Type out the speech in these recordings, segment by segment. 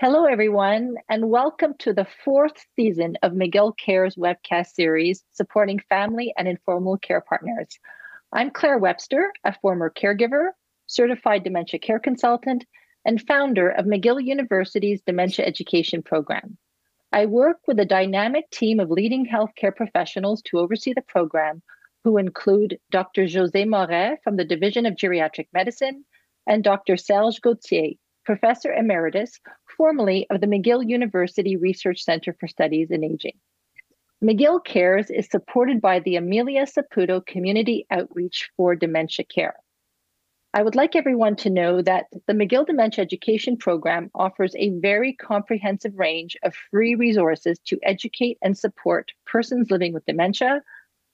Hello, everyone, and welcome to the fourth season of McGill Cares webcast series supporting family and informal care partners. I'm Claire Webster, a former caregiver, certified dementia care consultant, and founder of McGill University's Dementia Education Program. I work with a dynamic team of leading healthcare professionals to oversee the program, who include Dr. José Morais from the Division of Geriatric Medicine and Dr. Serge Gauthier, Professor Emeritus, formerly of the McGill University Research Center for Studies in Aging. McGill Cares is supported by the Amelia Saputo Community Outreach for Dementia Care. I would like everyone to know that the McGill Dementia Education Program offers a very comprehensive range of free resources to educate and support persons living with dementia,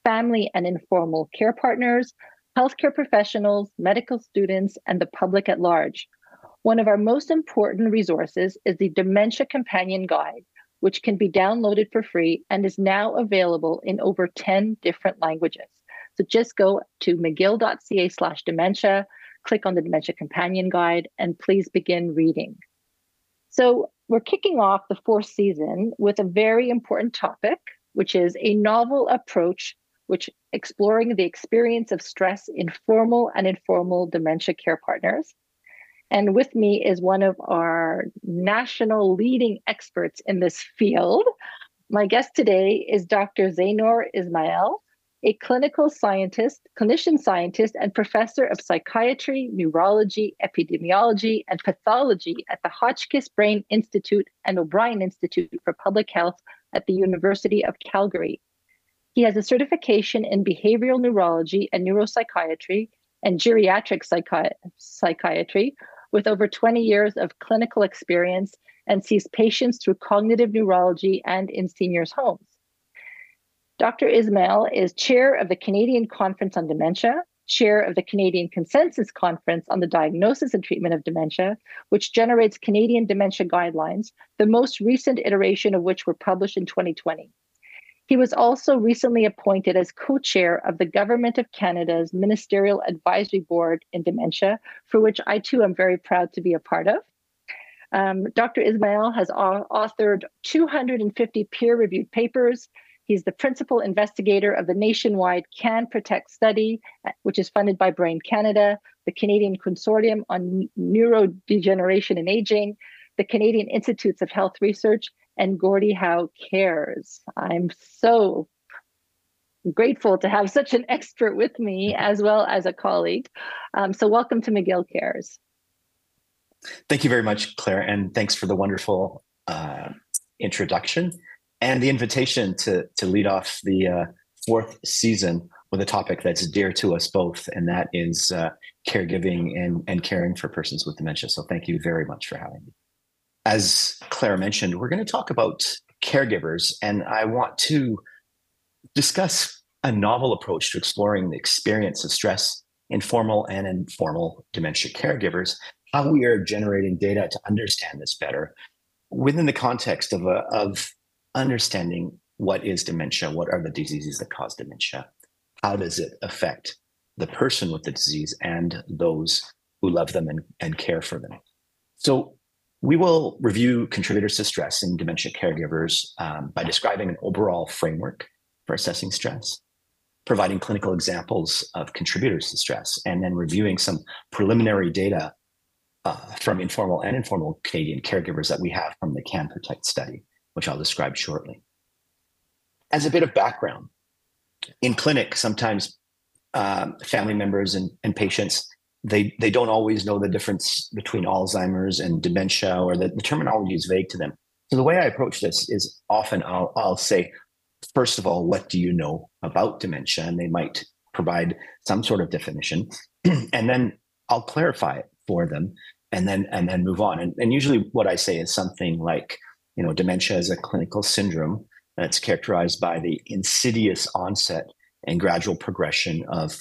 family and informal care partners, healthcare professionals, medical students, and the public at large one of our most important resources is the Dementia Companion Guide, which can be downloaded for free and is now available in over 10 different languages. So just go to mcgill.ca slash dementia, click on the Dementia Companion Guide, and please begin reading. So we're kicking off the fourth season with a very important topic, which is a novel approach which exploring the experience of stress in formal and informal dementia care partners. And with me is one of our national leading experts in this field. My guest today is Dr. Zahinoor Ismail, a clinical scientist, clinician scientist, and professor of psychiatry, neurology, epidemiology, and pathology at the Hotchkiss Brain Institute and O'Brien Institute for Public Health at the University of Calgary. He has a certification in behavioral neurology and neuropsychiatry and geriatric psychi- psychiatry with over 20 years of clinical experience and sees patients through cognitive neurology and in seniors' homes. Dr. Ismail is chair of the Canadian Conference on Dementia, chair of the Canadian Consensus Conference on the Diagnosis and Treatment of Dementia, which generates Canadian dementia guidelines, the most recent iteration of which were published in 2020. He was also recently appointed as co chair of the Government of Canada's Ministerial Advisory Board in Dementia, for which I too am very proud to be a part of. Um, Dr. Ismail has authored 250 peer reviewed papers. He's the principal investigator of the nationwide Can Protect study, which is funded by Brain Canada, the Canadian Consortium on Neurodegeneration and Aging, the Canadian Institutes of Health Research, and Gordie Howe Cares. I'm so grateful to have such an expert with me as well as a colleague. Um, so, welcome to McGill Cares. Thank you very much, Claire, and thanks for the wonderful uh, introduction and the invitation to to lead off the uh, fourth season with a topic that's dear to us both, and that is uh, caregiving and, and caring for persons with dementia. So, thank you very much for having me as Claire mentioned, we're going to talk about caregivers, and I want to discuss a novel approach to exploring the experience of stress in formal and informal dementia caregivers, how we are generating data to understand this better within the context of, a, of understanding what is dementia, what are the diseases that cause dementia, how does it affect the person with the disease and those who love them and, and care for them. So we will review contributors to stress in dementia caregivers um, by describing an overall framework for assessing stress, providing clinical examples of contributors to stress, and then reviewing some preliminary data uh, from informal and informal Canadian caregivers that we have from the Can Protect study, which I'll describe shortly. As a bit of background, in clinic, sometimes um, family members and, and patients they they don't always know the difference between Alzheimer's and dementia, or the, the terminology is vague to them. So the way I approach this is often I'll I'll say, first of all, what do you know about dementia? And they might provide some sort of definition, and then I'll clarify it for them, and then and then move on. And, and usually, what I say is something like, you know, dementia is a clinical syndrome that's characterized by the insidious onset and gradual progression of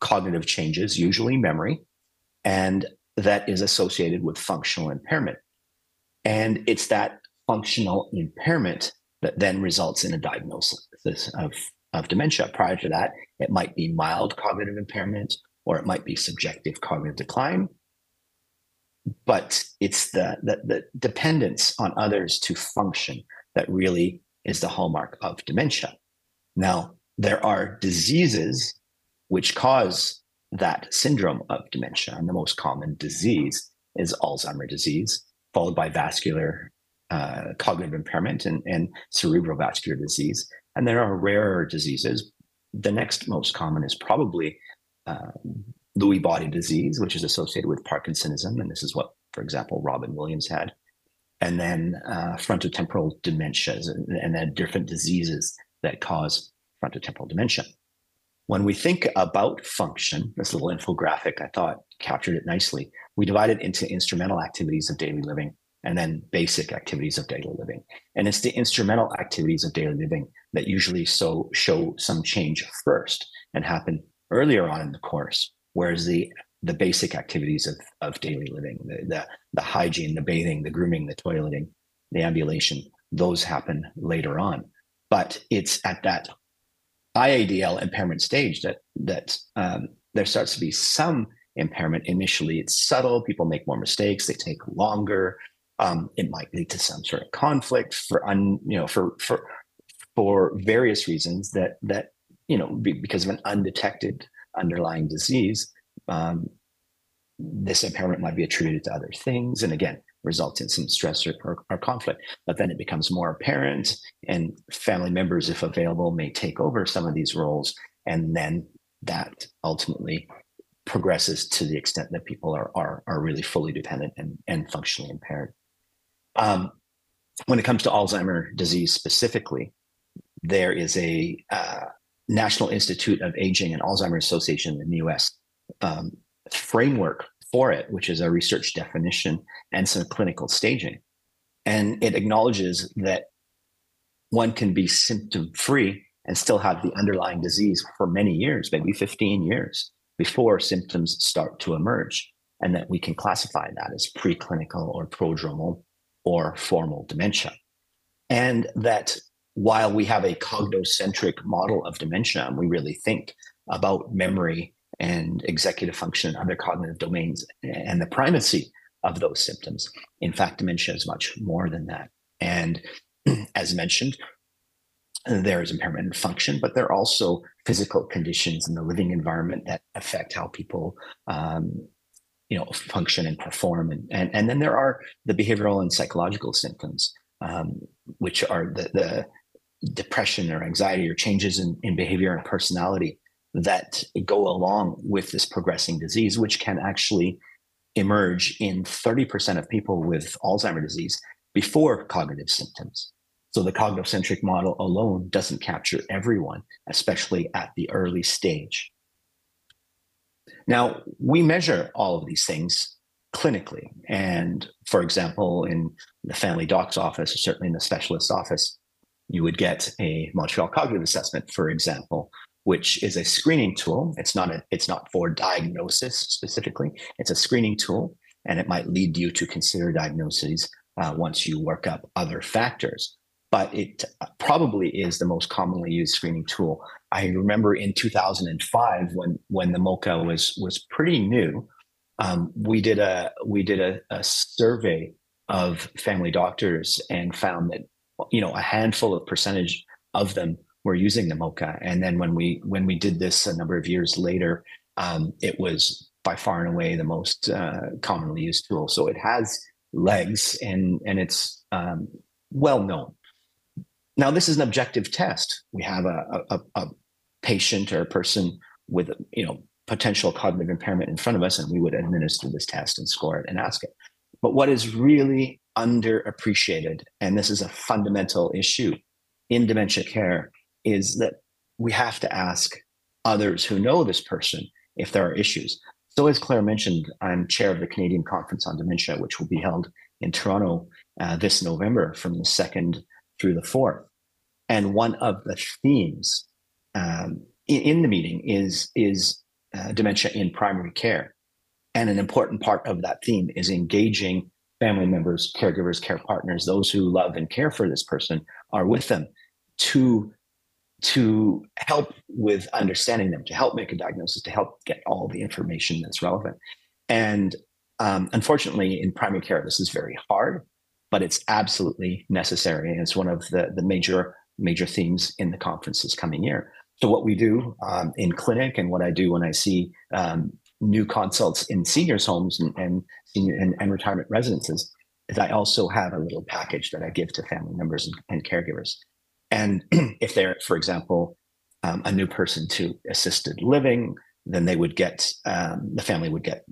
cognitive changes, usually memory, and that is associated with functional impairment. And it's that functional impairment that then results in a diagnosis of, of dementia. Prior to that, it might be mild cognitive impairment or it might be subjective cognitive decline. but it's the, the, the dependence on others to function that really is the hallmark of dementia. Now, there are diseases which cause that syndrome of dementia, and the most common disease is Alzheimer's disease, followed by vascular uh, cognitive impairment and, and cerebrovascular disease. And there are rarer diseases. The next most common is probably uh, Lewy body disease, which is associated with Parkinsonism. And this is what, for example, Robin Williams had. And then uh, frontotemporal dementias and, and then different diseases that cause frontotemporal dementia. When we think about function, this little infographic I thought captured it nicely. We divide it into instrumental activities of daily living and then basic activities of daily living. And it's the instrumental activities of daily living that usually so show some change first and happen earlier on in the course, whereas the the basic activities of, of daily living, the, the, the hygiene, the bathing, the grooming, the toileting, the ambulation, those happen later on. But it's at that IADL impairment stage that that um, there starts to be some impairment. Initially, it's subtle. People make more mistakes. They take longer. Um, it might lead to some sort of conflict for un, you know, for for for various reasons that that you know be, because of an undetected underlying disease. Um, this impairment might be attributed to other things, and again, results in some stress or, or, or, conflict. But then it becomes more apparent, and family members, if available, may take over some of these roles, and then that ultimately progresses to the extent that people are are, are really fully dependent and, and functionally impaired. Um, when it comes to Alzheimer disease specifically, there is a uh, National Institute of Aging and Alzheimer's Association in the US um, framework for it, which is a research definition and some clinical staging. And it acknowledges that one can be symptom free and still have the underlying disease for many years, maybe 15 years before symptoms start to emerge. And that we can classify that as preclinical or prodromal or formal dementia. And that while we have a cognocentric model of dementia, we really think about memory and executive function and other cognitive domains and the primacy of those symptoms. In fact, dementia is much more than that. And as mentioned, there is impairment in function, but there are also physical conditions in the living environment that affect how people um, you know function and perform and, and and then there are the behavioral and psychological symptoms um, which are the, the depression or anxiety or changes in, in behavior and personality that go along with this progressing disease which can actually emerge in 30% of people with alzheimer's disease before cognitive symptoms so the cognocentric model alone doesn't capture everyone especially at the early stage now, we measure all of these things clinically. And for example, in the family doc's office, or certainly in the specialist office, you would get a Montreal Cognitive Assessment, for example, which is a screening tool. It's not a, it's not for diagnosis specifically. It's a screening tool, and it might lead you to consider diagnoses uh, once you work up other factors but it probably is the most commonly used screening tool. I remember in 2005 when when the MoCA was was pretty new, um, we did a we did a, a, survey of family doctors and found that you know a handful of percentage of them were using the MoCA, and then when we when we did this a number of years later, um, it was by far and away the most uh, commonly used tool. So it has legs and and it's um, well known. Now, this is an objective test. We have a, a, a patient or a person with you know potential cognitive impairment in front of us, and we would administer this test and score it and ask it. But what is really underappreciated, and this is a fundamental issue in dementia care, is that we have to ask others who know this person if there are issues. So, as Claire mentioned, I'm chair of the Canadian Conference on Dementia, which will be held in Toronto uh, this November from the 2nd through the 4th. And one of the themes um, in, in, the meeting is is uh, dementia in primary care, and an important part of that theme is engaging family members, caregivers, care partners, those who love and care for this person are with them to to help with understanding them, to help make a diagnosis, to help get all the information that's relevant. And um, unfortunately, in primary care, this is very hard, but it's absolutely necessary. And it's one of the, the major major themes in the conference this coming year. So what we do um, in clinic and what I do when I see um, new consults in seniors homes and, and senior and, and, retirement residences is I also have a little package that I give to family members and, and caregivers. And if they're, for example, um, a new person to assisted living, then they would get um, the family would get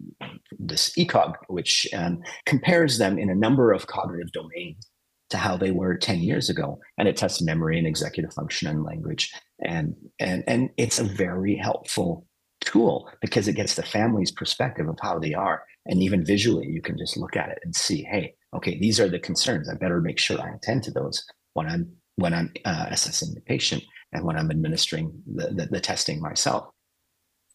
this ECOG, which um, compares them in a number of cognitive domains to how they were 10 years ago. And it tests memory and executive function and language. And and and it's a very helpful tool because it gets the family's perspective of how they are. And even visually you can just look at it and see hey okay these are the concerns. I better make sure i attend to those when i'm when i'm uh, assessing the patient and when i'm administering the, the, the testing myself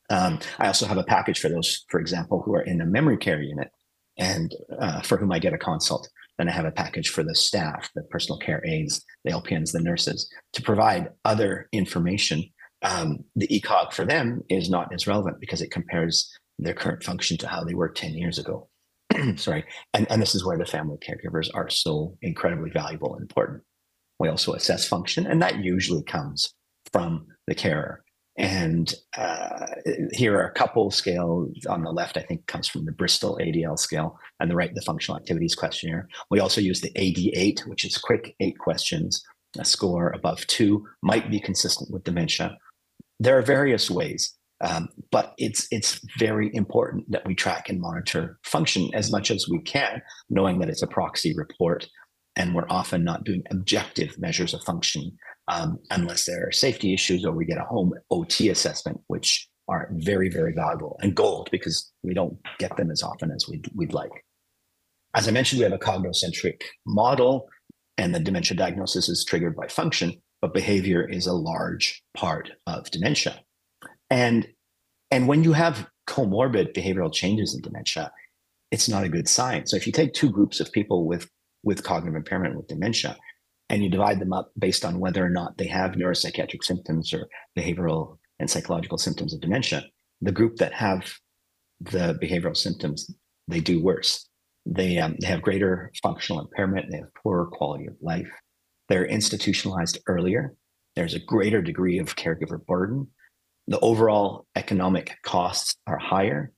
um, I also have a package for those, for example, who are in a memory care unit and uh, for whom I get a consult. Then I have a package for the staff, the personal care aides, the LPNs, the nurses, to provide other information. Um, the ECOG for them is not as relevant because it compares their current function to how they were 10 years ago. Sorry. And, and this is where the family caregivers are so incredibly valuable and important. We also assess function, and that usually comes from the carer. And uh, here are a couple scales on the left, I think comes from the Bristol ADL scale, and the right, the functional activities questionnaire. We also use the AD8, which is quick eight questions. A score above two might be consistent with dementia. There are various ways, um, but it's it's very important that we track and monitor function as much as we can, knowing that it's a proxy report, and we're often not doing objective measures of function um, unless there are safety issues or we get a home OT assessment, which are very, very valuable and gold because we don't get them as often as we'd, we'd like. As I mentioned, we have a cognocentric model, and the dementia diagnosis is triggered by function, but behavior is a large part of dementia. And, and when you have comorbid behavioral changes in dementia, it's not a good sign. So if you take two groups of people with, with cognitive impairment with dementia, and you divide them up based on whether or not they have neuropsychiatric symptoms or behavioral and psychological symptoms of dementia. The group that have the behavioral symptoms, they do worse. They, um, they have greater functional impairment, they have poorer quality of life, they're institutionalized earlier, there's a greater degree of caregiver burden, the overall economic costs are higher,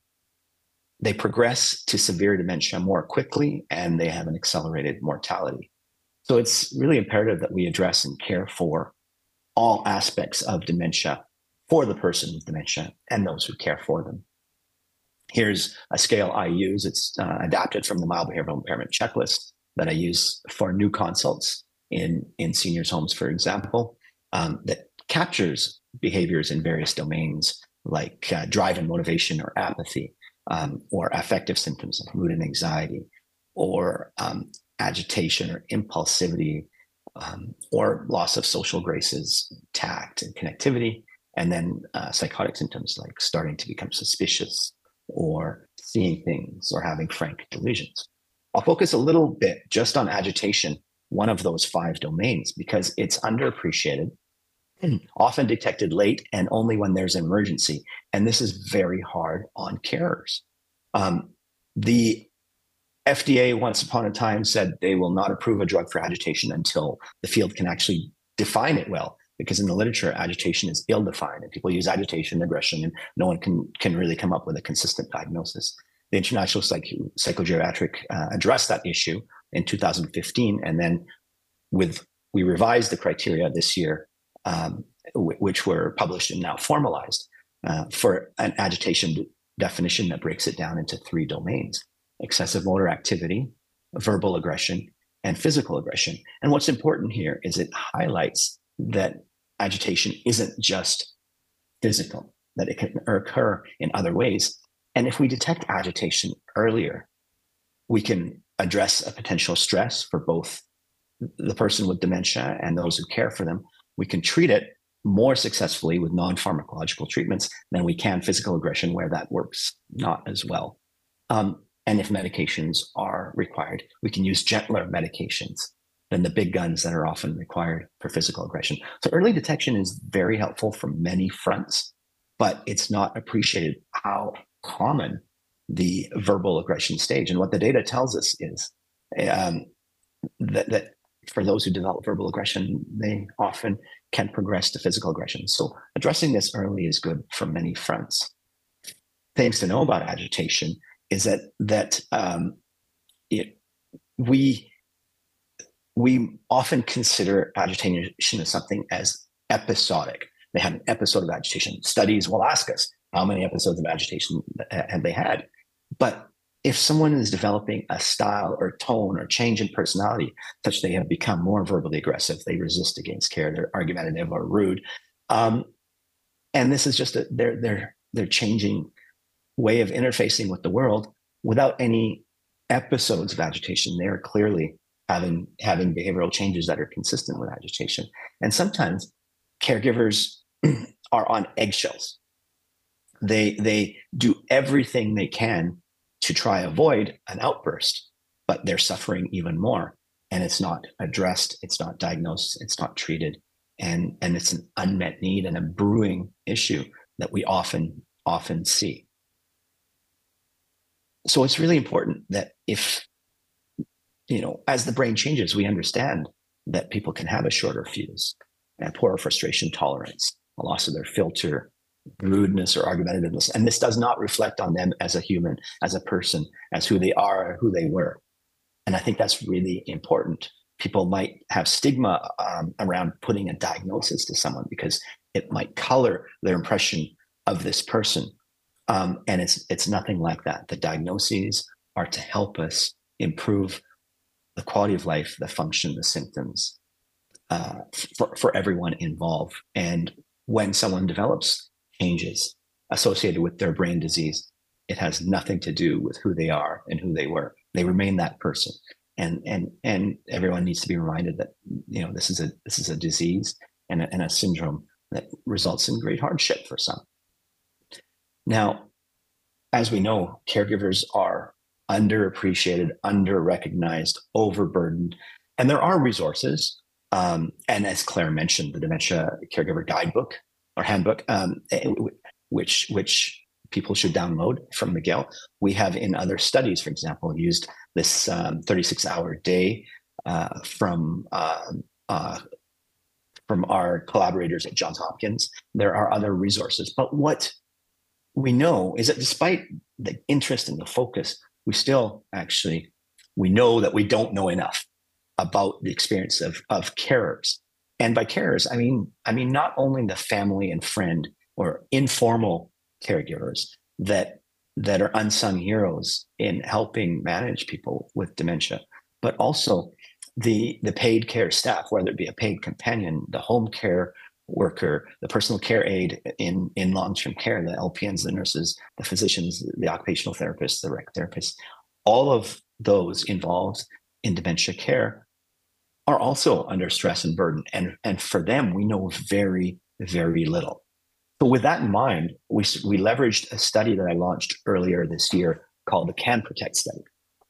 they progress to severe dementia more quickly, and they have an accelerated mortality. So it's really imperative that we address and care for all aspects of dementia for the person with dementia and those who care for them. Here's a scale I use. It's uh, adapted from the mild behavioral impairment checklist that I use for new consults in, in seniors' homes, for example, um, that captures behaviors in various domains like uh, drive and motivation or apathy, um, or affective symptoms of mood and anxiety, or um, agitation or impulsivity um, or loss of social graces, tact and connectivity, and then uh, psychotic symptoms like starting to become suspicious or seeing things or having frank delusions. I'll focus a little bit just on agitation, one of those five domains, because it's underappreciated, often detected late and only when there's an emergency. And this is very hard on carers. Um, the FDA once upon a time said they will not approve a drug for agitation until the field can actually define it well. Because in the literature, agitation is ill-defined, and people use agitation, aggression, and no one can can really come up with a consistent diagnosis. The International Psych- Psychogeriatric uh, addressed that issue in 2015, and then with we revised the criteria this year, um, w- which were published and now formalized uh, for an agitation definition that breaks it down into three domains excessive motor activity, verbal aggression, and physical aggression. And what's important here is it highlights that agitation isn't just physical, that it can occur in other ways. And if we detect agitation earlier, we can address a potential stress for both the person with dementia and those who care for them. We can treat it more successfully with non pharmacological treatments than we can physical aggression, where that works not as well. Um, and if medications are required, we can use gentler medications than the big guns that are often required for physical aggression. So early detection is very helpful from many fronts, but it's not appreciated how common the verbal aggression stage. And what the data tells us is um, that, that for those who develop verbal aggression, they often can progress to physical aggression. So addressing this early is good from many fronts. Things to know about agitation is that that um, it, we we often consider agitation as something as episodic. They had an episode of agitation. Studies will ask us how many episodes of agitation have they had, but if someone is developing a style or tone or change in personality such they have become more verbally aggressive, they resist against care, they're argumentative or rude, um, and this is just a, their their their changing way of interfacing with the world without any episodes of agitation. They are clearly having having behavioral changes that are consistent with agitation, and sometimes caregivers are on eggshells. They they do everything they can to try avoid an outburst, but they're suffering even more. And it's not addressed, it's not diagnosed, it's not treated. And, and it's an unmet need and a brewing issue that we often, often see. So it's really important that if, you know, as the brain changes, we understand that people can have a shorter fuse and poorer frustration tolerance, a loss of their filter, rudeness or argumentativeness. And this does not reflect on them as a human, as a person, as who they are, or who they were. And I think that's really important. People might have stigma um, around putting a diagnosis to someone because it might color their impression of this person. Um, and it's it's nothing like that. The diagnoses are to help us improve the quality of life, the function, the symptoms uh, for, for everyone involved. And when someone develops changes associated with their brain disease. It has nothing to do with who they are and who they were. They remain that person. And and and everyone needs to be reminded that you know this is a this is a disease and a, and a syndrome that results in great hardship for some. Now, as we know, caregivers are underappreciated, under-recognized, overburdened, and there are resources. Um, and as Claire mentioned, the Dementia Caregiver Guidebook our handbook, um, eh, which which people should download from McGill. We have in other studies, for example, used this um, 36 hour day uh, from uh, uh, from our collaborators at Johns Hopkins. There are other resources, but what we know is that despite the interest and the focus, we still actually we know that we don't know enough about the experience of of carers and by carers, I mean I mean not only the family and friend or informal caregivers that that are unsung heroes in helping manage people with dementia, but also the the paid care staff, whether it be a paid companion, the home care worker, the personal care aide in in long term care, the LPNs, the nurses, the physicians, the occupational therapists, the rec therapists, all of those involved in dementia care are also under stress and burden. And, and for them, we know very, very little. So with that in mind, we, we leveraged a study that I launched earlier this year called the Can Protect study.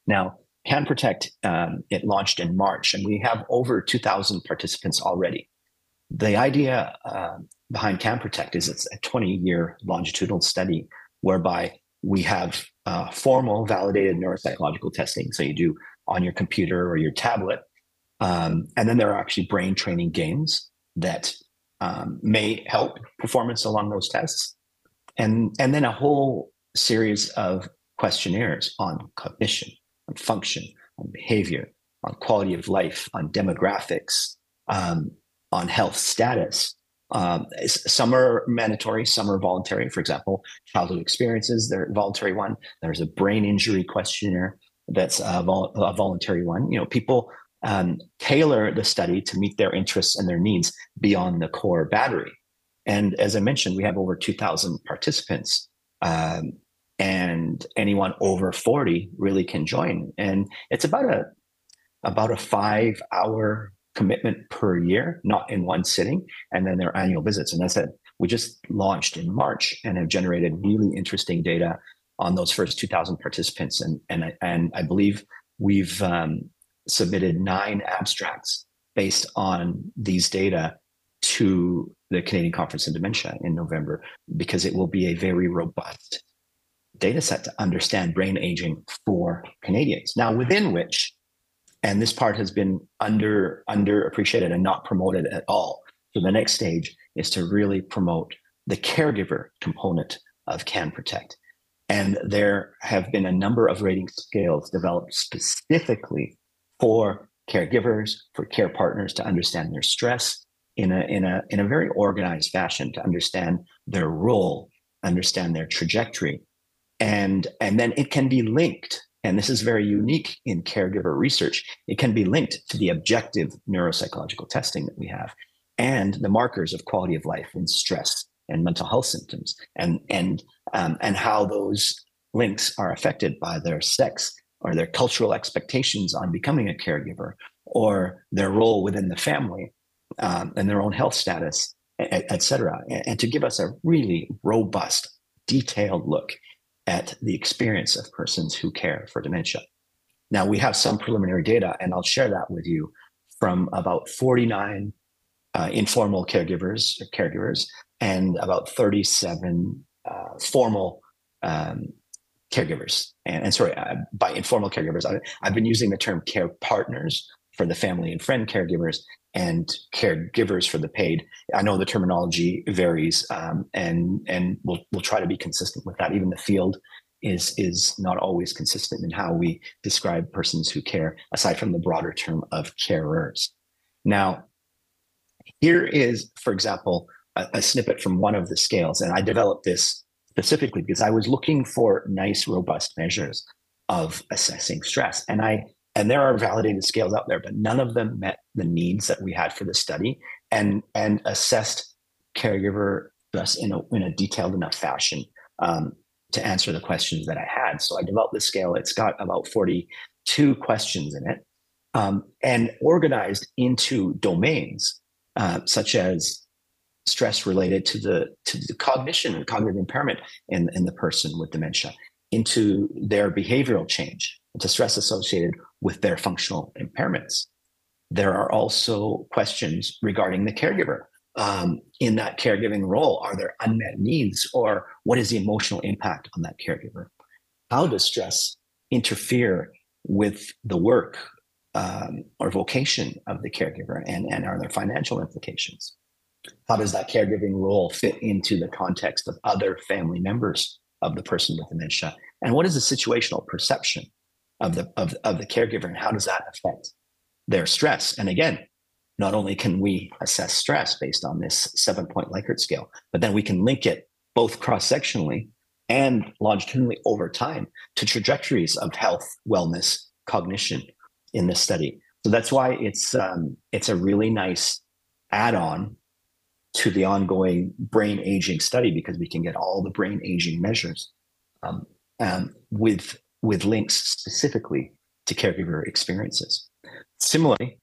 Now, Can Protect, um, it launched in March, and we have over 2,000 participants already. The idea uh, behind Can Protect is it's a 20 year longitudinal study whereby we have uh, formal validated neuropsychological testing. So you do on your computer or your tablet, um, and then there are actually brain training games that um, may help performance along those tests. And, and then a whole series of questionnaires on cognition, on function, on behavior, on quality of life, on demographics, um, on health status. Um, some are mandatory, some are voluntary. For example, childhood experiences, they're voluntary one. There's a brain injury questionnaire that's a, vol- a voluntary one. You know, people um, tailor the study to meet their interests and their needs beyond the core battery. And as I mentioned, we have over 2,000 participants, um, and anyone over 40 really can join. And it's about a about a five hour commitment per year, not in one sitting, and then their annual visits. And I said, we just launched in March and have generated really interesting data on those first 2,000 participants. And and and I believe we've um, submitted nine abstracts based on these data to the Canadian Conference on Dementia in November because it will be a very robust data set to understand brain aging for Canadians. Now, within which, and this part has been under underappreciated and not promoted at all. So the next stage is to really promote the caregiver component of Can Protect. And there have been a number of rating scales developed specifically for caregivers, for care partners to understand their stress in a, in a, in a very organized fashion, to understand their role, understand their trajectory. And, and then it can be linked, and this is very unique in caregiver research, it can be linked to the objective neuropsychological testing that we have and the markers of quality of life and stress and mental health symptoms and and um, and how those links are affected by their sex or their cultural expectations on becoming a caregiver or their role within the family um, and their own health status et, cetera and, to give us a really robust detailed look at the experience of persons who care for dementia. Now we have some preliminary data and i'll share that with you from about 49 uh, informal caregivers caregivers and about 37 uh, formal um, caregivers. And, and sorry, uh, by informal caregivers, I, I've been using the term care partners for the family and friend caregivers and caregivers for the paid. I know the terminology varies, um, and and we'll we'll try to be consistent with that. Even the field is is not always consistent in how we describe persons who care, aside from the broader term of carers. Now, here is, for example, a, a snippet from one of the scales. And I developed this specifically because I was looking for nice, robust measures of assessing stress. And I and there are validated scales out there, but none of them met the needs that we had for the study and and assessed caregiver stress in a in a detailed enough fashion um, to answer the questions that I had. So I developed the scale. It's got about 42 questions in it um, and organized into domains uh, such as stress related to the to the cognition and cognitive impairment in, in the person with dementia into their behavioral change into stress associated with their functional impairments. There are also questions regarding the caregiver. Um, in that caregiving role are there unmet needs or what is the emotional impact on that caregiver? How does stress interfere with the work um, or vocation of the caregiver and, and are there financial implications how does that caregiving role fit into the context of other family members of the person with dementia? And what is the situational perception of the of, of the caregiver and how does that affect their stress? And again, not only can we assess stress based on this seven point Likert scale, but then we can link it both cross sectionally and longitudinally over time to trajectories of health, wellness, cognition in this study. So that's why it's um, it's a really nice add-on to the ongoing brain aging study because we can get all the brain aging measures um, um, with with links specifically to caregiver experiences. Similarly,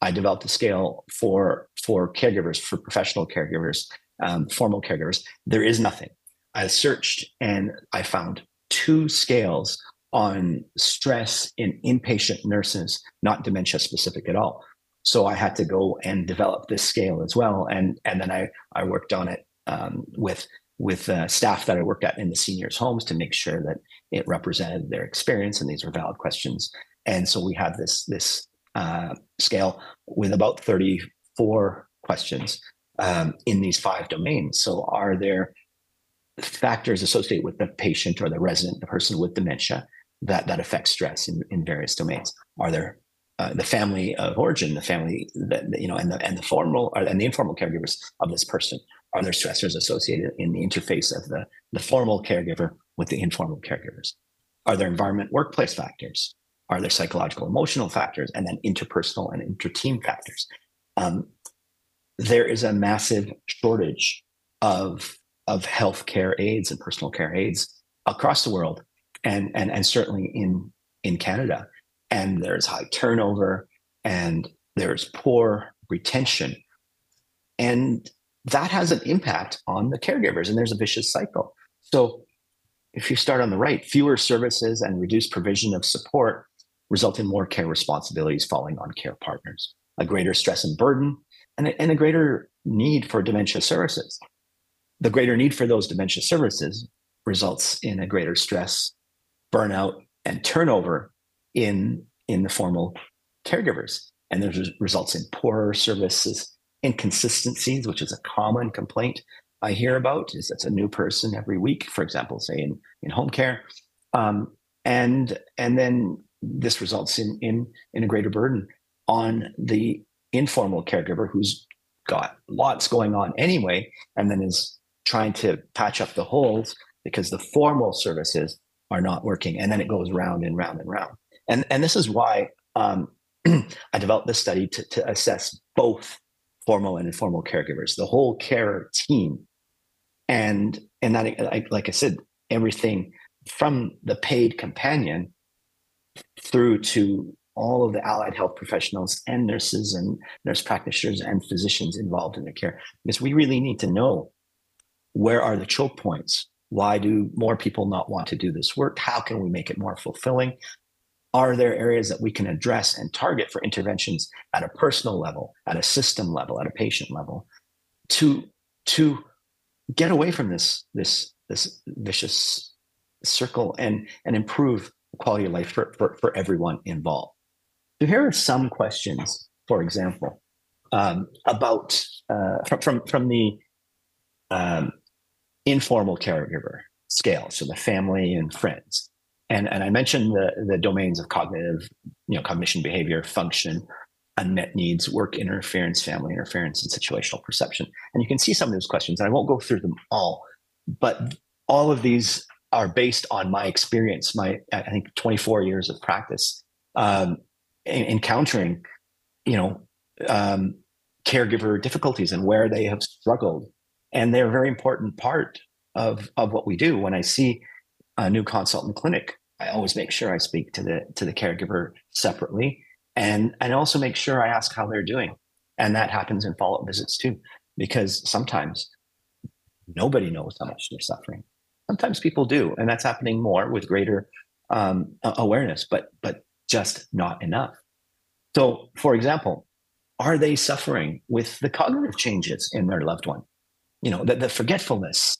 I developed a scale for for caregivers, for professional caregivers, um, formal caregivers. There is nothing. I searched and I found two scales on stress in inpatient nurses, not dementia specific at all. So I had to go and develop this scale as well, and and then I I worked on it um, with with uh, staff that I worked at in the seniors' homes to make sure that it represented their experience and these were valid questions. And so we had this this uh, scale with about 34 questions um, in these five domains. So are there factors associated with the patient or the resident, the person with dementia, that that affects stress in, in various domains? Are there uh, the family of origin, the family that you know, and the and the formal and the informal caregivers of this person are there stressors associated in the interface of the the formal caregiver with the informal caregivers? Are there environment workplace factors? Are there psychological emotional factors and then interpersonal and inter-team factors? Um, there is a massive shortage of of healthcare aides and personal care aides across the world, and and and certainly in in Canada and there's high turnover and there's poor retention. And that has an impact on the caregivers, and there's a vicious cycle. So, if you start on the right, fewer services and reduced provision of support result in more care responsibilities falling on care partners, a greater stress and burden, and a, and a greater need for dementia services. The greater need for those dementia services results in a greater stress, burnout, and turnover in in the formal caregivers. And there's results in poorer services, inconsistencies, which is a common complaint I hear about. Is that's a new person every week, for example, say in in home care, um, and and then this results in in in a greater burden on the informal caregiver who's got lots going on anyway, and then is trying to patch up the holes because the formal services are not working, and then it goes round and round and round. And and this is why um, I developed this study to, to assess both formal and informal caregivers, the whole care team, and and that like, like I said, everything from the paid companion through to all of the allied health professionals and nurses and nurse practitioners and physicians involved in the care. Because we really need to know where are the choke points? Why do more people not want to do this work? How can we make it more fulfilling are there areas that we can address and target for interventions at a personal level at a system level at a patient level to to get away from this this this vicious circle and and improve quality of life for, for, for everyone involved? So here are some questions for example um, about uh, from, from from the um, informal caregiver scale so the family and friends and and I mentioned the the domains of cognitive, you know, cognition, behavior, function, unmet needs, work interference, family interference, and situational perception. And you can see some of those questions, and I won't go through them all, but all of these are based on my experience, my I think 24 years of practice, um, encountering, you know, um, caregiver difficulties and where they have struggled, and they're a very important part of of what we do. When I see a new consult in clinic, I always make sure I speak to the to the caregiver separately, and and also make sure I ask how they're doing, and that happens in follow up visits too, because sometimes nobody knows how much they're suffering. Sometimes people do, and that's happening more with greater um, awareness, but but just not enough. So, for example, are they suffering with the cognitive changes in their loved one? You know, the, the forgetfulness,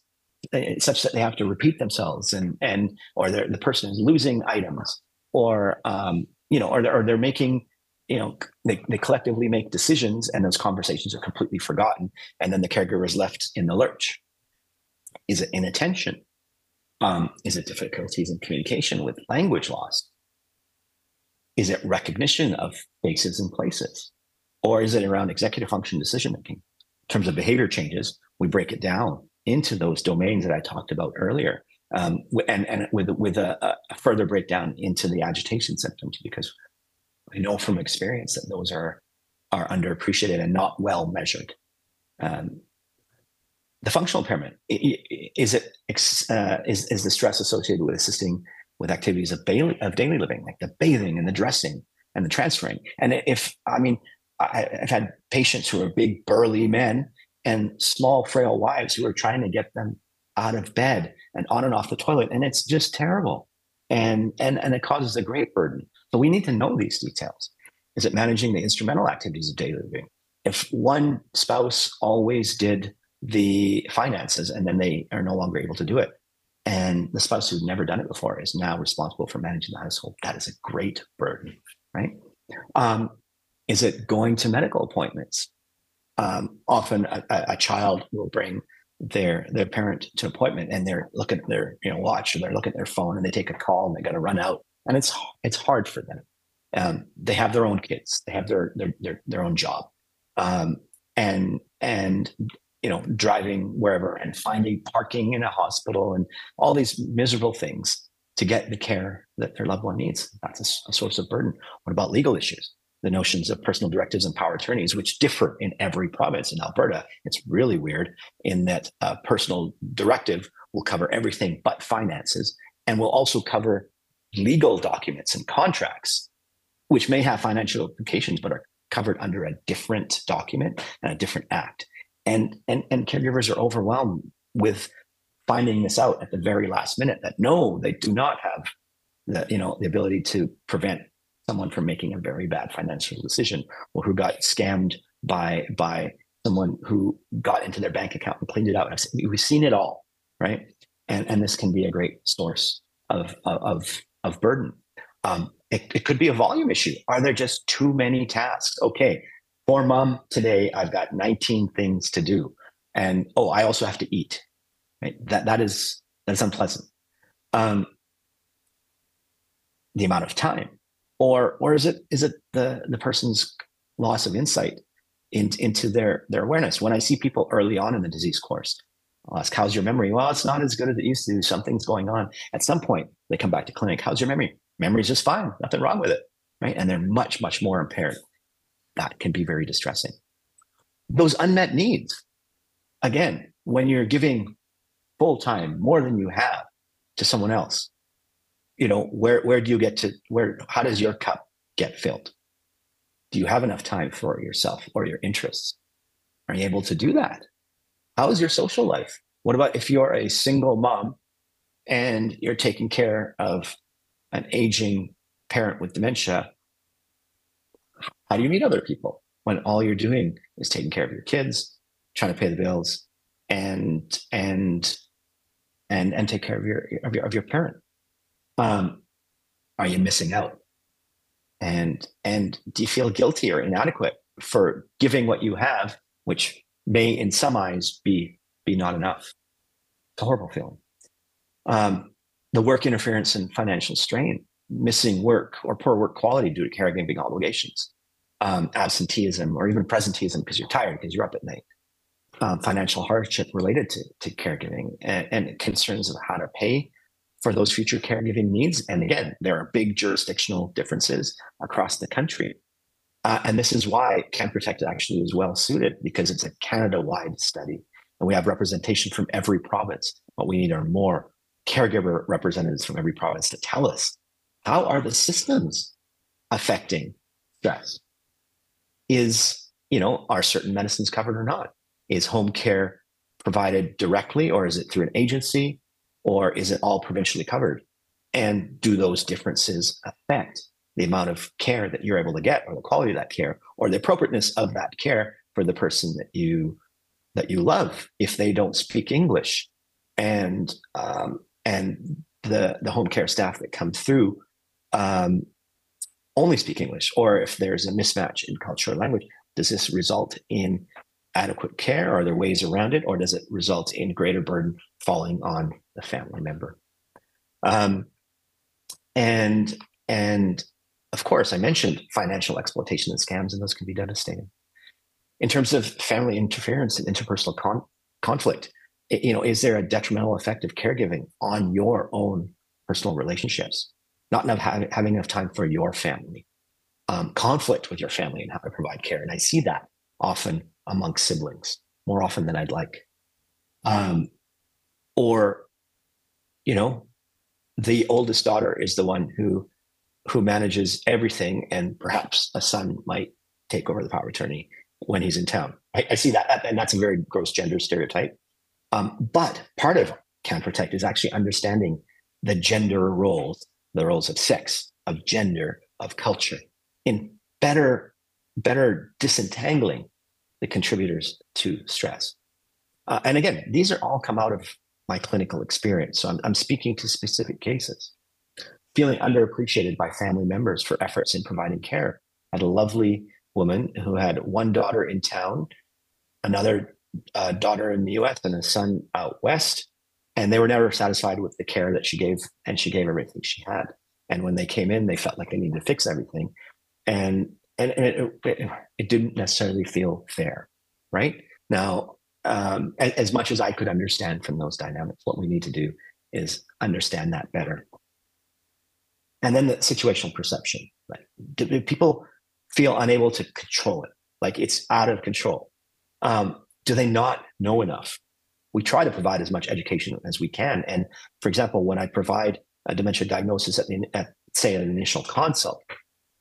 such that they have to repeat themselves and and or the person is losing items or um, you know or they're, or they're making you know they, they collectively make decisions and those conversations are completely forgotten and then the caregiver is left in the lurch. Is it inattention? Um, is it difficulties in communication with language loss? Is it recognition of faces and places? Or is it around executive function decision making? In terms of behavior changes we break it down into those domains that I talked about earlier, um, and and with with a, a, further breakdown into the agitation symptoms, because I know from experience that those are are underappreciated and not well measured. Um, the functional impairment is it uh, is is the stress associated with assisting with activities of daily of daily living, like the bathing and the dressing and the transferring. And if I mean, I, I've had patients who are big burly men and small, frail wives who are trying to get them out of bed and on and off the toilet. And it's just terrible. And, and, and it causes a great burden. So we need to know these details. Is it managing the instrumental activities of daily living? If one spouse always did the finances and then they are no longer able to do it, and the spouse who's never done it before is now responsible for managing the household, that is a great burden, right? Um, is it going to medical appointments? Um, often a, a, child will bring their their parent to appointment and they're looking at their you know watch or they're looking at their phone and they take a call and they got to run out and it's it's hard for them. Um, they have their own kids, they have their their their, their own job, um, and and you know driving wherever and finding parking in a hospital and all these miserable things to get the care that their loved one needs. That's a, a source of burden. What about legal issues? The notions of personal directives and power attorneys, which differ in every province. In Alberta, it's really weird in that a personal directive will cover everything but finances and will also cover legal documents and contracts, which may have financial implications but are covered under a different document and a different act. And, and, and caregivers are overwhelmed with finding this out at the very last minute that no, they do not have the, you know, the ability to prevent someone from making a very bad financial decision or who got scammed by by someone who got into their bank account and cleaned it out. We've seen it all, right? and and this can be a great source of of of burden. Um, it, it could be a volume issue. Are there just too many tasks? Okay, for mom today, I've got 19 things to do, and oh, I also have to eat. Right? That that is that's unpleasant. Um, the amount of time, or or is it is it the the person's loss of insight in, into their their awareness? When I see people early on in the disease course, I'll ask, "How's your memory?" Well, it's not as good as it used to. Something's going on. At some point, they come back to clinic. How's your memory? Memory's just fine. Nothing wrong with it, right? And they're much much more impaired. That can be very distressing. Those unmet needs. Again, when you're giving full time more than you have to someone else, you know where where do you get to where how does your cup get filled? Do you have enough time for yourself or your interests? Are you able to do that? How is your social life? What about if you're a single mom and you're taking care of an aging parent with dementia how do you meet other people when all you're doing is taking care of your kids trying to pay the bills and and and and take care of your of your, of your parent um, are you missing out? And and do you feel guilty or inadequate for giving what you have, which may in some eyes be be not enough? It's a horrible feeling. Um, the work interference and financial strain, missing work or poor work quality due to caregiving obligations, um, absenteeism or even presenteeism because you're tired because you're up at night, um, financial hardship related to, to caregiving and, and, concerns of how to pay for those future caregiving needs. And again, there are big jurisdictional differences across the country. Uh, and this is why Can Protect actually is well suited because it's a Canada wide study. And we have representation from every province. What we need are more caregiver representatives from every province to tell us how are the systems affecting stress? Is, you know, are certain medicines covered or not? Is home care provided directly or is it through an agency? Or is it all provincially covered? And do those differences affect the amount of care that you're able to get, or the quality of that care, or the appropriateness of that care for the person that you that you love if they don't speak English, and um, and the the home care staff that come through um, only speak English, or if there's a mismatch in culture or language, does this result in adequate care? Are there ways around it, or does it result in greater burden falling on the family member? Um, and and of course, I mentioned financial exploitation and scams, and those can be devastating. In terms of family interference and interpersonal con- conflict, you know, is there a detrimental effect of caregiving on your own personal relationships? Not enough having, having enough time for your family, um, conflict with your family, and how to provide care. And I see that often amongst siblings more often than I'd like. Um, or, you know, the oldest daughter is the one who who manages everything, and perhaps a son might take over the power of attorney when he's in town. I, I see that, and that's a very gross gender stereotype. Um, but part of Can Protect is actually understanding the gender roles, the roles of sex, of gender, of culture, in better, better disentangling the contributors to stress. Uh, and again, these are all come out of my clinical experience. So I'm, I'm speaking to specific cases. Feeling underappreciated by family members for efforts in providing care. I had a lovely woman who had one daughter in town, another uh, daughter in the US, and a son out west. And they were never satisfied with the care that she gave, and she gave everything she had. And when they came in, they felt like they needed to fix everything. And and, and it, it, it, didn't necessarily feel fair, right? Now, um, as, as much as I could understand from those dynamics, what we need to do is understand that better. And then the situational perception, right? Do, do people feel unable to control it? Like it's out of control. Um, do they not know enough? We try to provide as much education as we can. And for example, when I provide a dementia diagnosis at, the, at say an initial consult,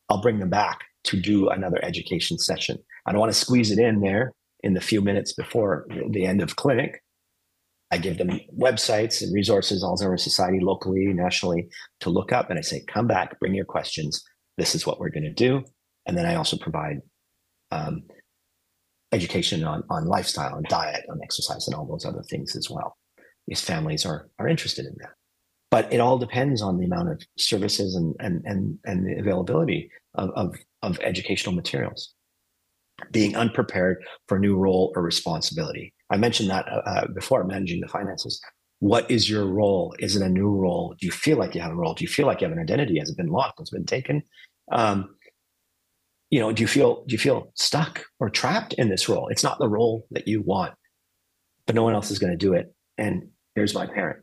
I'll bring them back to do another education session. I don't want to squeeze it in there in the few minutes before the end of clinic. I give them websites and resources, Alzheimer's Society locally, nationally, to look up. And I say, come back, bring your questions. This is what we're going to do. And then I also provide um, education on, on lifestyle and diet, on exercise, and all those other things as well. these families are are interested in that. But it all depends on the amount of services and and and, and the availability of, of, of educational materials. Being unprepared for a new role or responsibility. I mentioned that uh, uh, before managing the finances. What is your role? Is it a new role? Do you feel like you have a role? Do you feel like you have an identity? Has it been lost? Has it been taken? Um, you know, do you feel do you feel stuck or trapped in this role? It's not the role that you want, but no one else is going to do it. And here's my parent.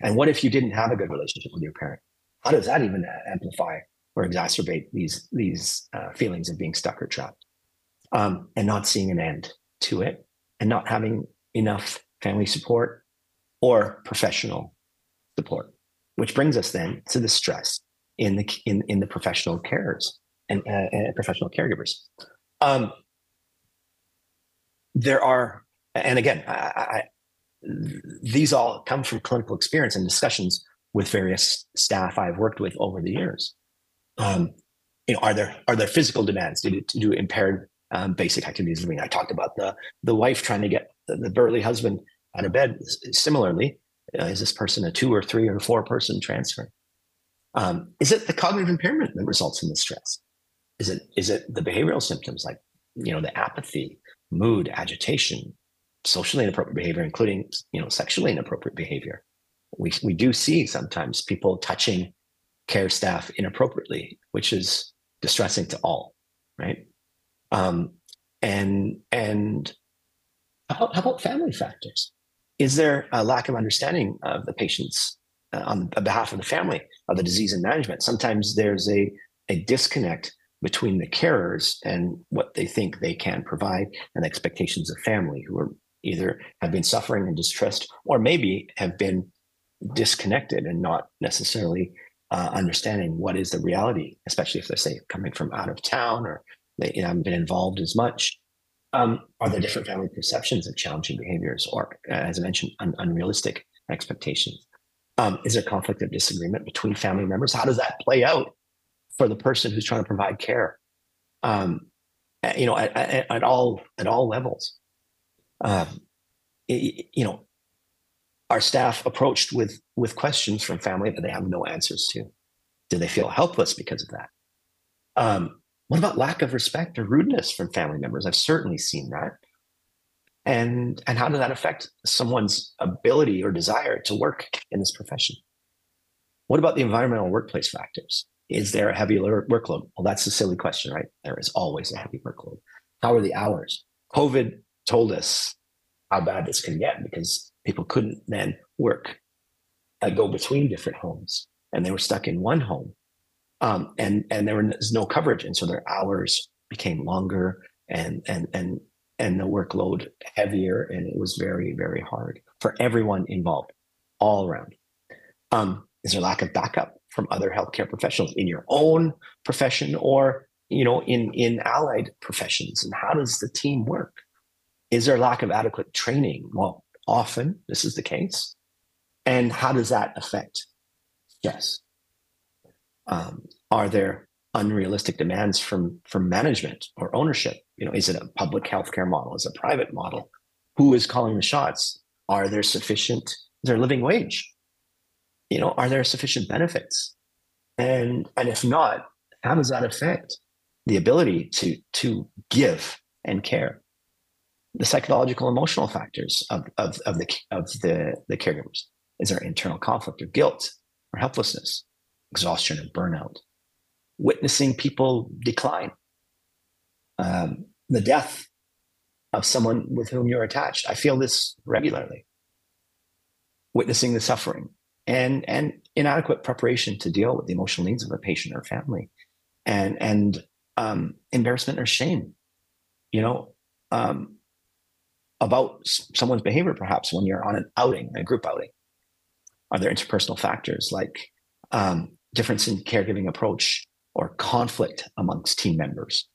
And what if you didn't have a good relationship with your parent? How does that even amplify or exacerbate these these uh, feelings of being stuck or trapped, um, and not seeing an end to it, and not having enough family support or professional support? Which brings us then to the stress in the in in the professional carers and, uh, and professional caregivers. Um, there are, and again, I, I, these all come from clinical experience and discussions with various staff I've worked with over the years. Um, you know, are there are there physical demands to do, to do impaired um, basic activities of living? I talked about the the wife trying to get the, the burly husband out of bed. Similarly, uh, is this person a two or three or four person transfer? Um, is it the cognitive impairment that results in the stress? Is it is it the behavioral symptoms like you know the apathy, mood, agitation, socially inappropriate behavior, including you know sexually inappropriate behavior? We we do see sometimes people touching care staff inappropriately, which is distressing to all, right? Um, and and how, how about family factors? Is there a lack of understanding of the patient's uh, on behalf of the family of the disease and management? Sometimes there's a a disconnect between the carers and what they think they can provide and expectations of family who are either have been suffering and distressed or maybe have been disconnected and not necessarily uh, understanding what is the reality, especially if they're say coming from out of town or they you know, haven't been involved as much. Um, are there different family perceptions of challenging behaviors or, as I mentioned, un- unrealistic expectations? Um, is there conflict of disagreement between family members? How does that play out for the person who's trying to provide care. Um, you know, at, at, at, all at all levels. Um, it, you know, our staff approached with with questions from family that they have no answers to. Do they feel helpless because of that? Um, what about lack of respect or rudeness from family members? I've certainly seen that. And and how does that affect someone's ability or desire to work in this profession? What about the environmental workplace factors? Is there a heavy workload? Well, that's a silly question, right? There is always a heavy workload. How are the hours? COVID told us how bad this can get because people couldn't then work, uh, go between different homes, and they were stuck in one home, um, and and there was no coverage, and so their hours became longer, and and and and the workload heavier, and it was very very hard for everyone involved, all around. Um, is there lack of backup? from other healthcare professionals in your own profession or you know in in allied professions and how does the team work is there lack of adequate training well often this is the case. And how does that affect stress um, are there unrealistic demands from from management or ownership? You know is it a public healthcare model? Is it a private model? Who is calling the shots? Are there sufficient is there living wage? You know, are there sufficient benefits? And and if not, how does that affect the ability to to give and care? The psychological emotional factors of, of, of the of the, the caregivers. Is there internal conflict or guilt or helplessness, exhaustion and burnout? Witnessing people decline. Um, the death of someone with whom you're attached. I feel this regularly. Witnessing the suffering, and and inadequate preparation to deal with the emotional needs of a patient or family and and um, embarrassment or shame you know um, about someone's behavior perhaps when you're on an outing a group outing are there interpersonal factors like um, difference in caregiving approach or conflict amongst team members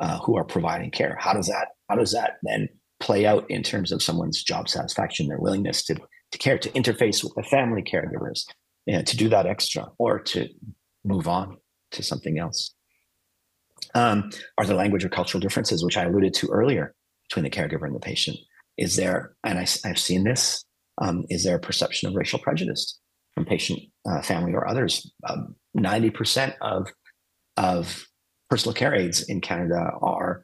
uh, who are providing care how does that how does that then play out in terms of someone's job satisfaction their willingness to to care, to interface with the family caregivers, you know, to do that extra or to move on to something else. Um, are there language or cultural differences, which I alluded to earlier, between the caregiver and the patient? Is there, and I, I've seen this Um, is there a perception of racial prejudice from patient, uh, family, or others? Um, ninety percent of of personal care aides in Canada are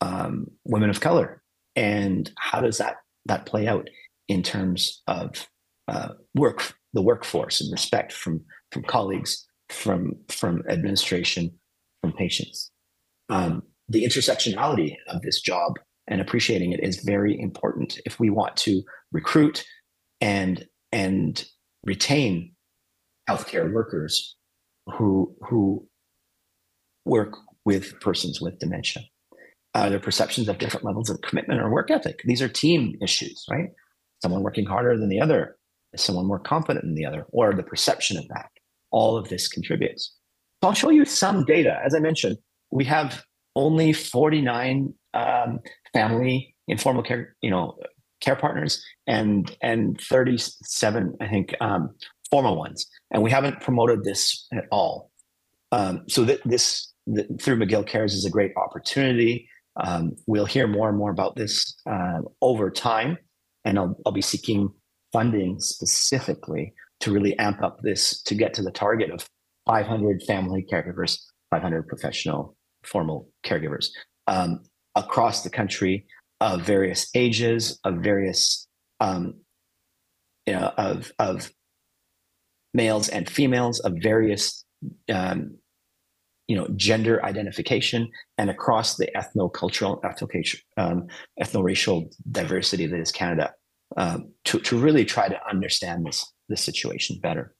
um, women of color, and how does that that play out in terms of uh, work, the workforce, and respect from from colleagues, from from administration, from patients? Um, the intersectionality of this job and appreciating it is very important if we want to recruit and and retain healthcare workers who who work with persons with dementia. Uh, their perceptions of different levels of commitment or work ethic. These are team issues, right? Someone working harder than the other, is someone more confident than the other, or the perception of that. All of this contributes. So I'll show you some data. As I mentioned, we have only 49 um, family informal care, you know, care partners and and 37, I think, um, formal ones. And we haven't promoted this at all. Um, so that this through McGill Cares is a great opportunity. Um, we'll hear more and more about this uh, over time, and I'll, I'll be seeking funding specifically to really amp up this to get to the target of 500 family caregivers, 500 professional formal caregivers um, across the country of various ages, of various, um, you know, of of males and females, of various um, you know gender identification and across the ethno-cultural um, ethno-racial diversity that is canada um, to, to really try to understand this this situation better.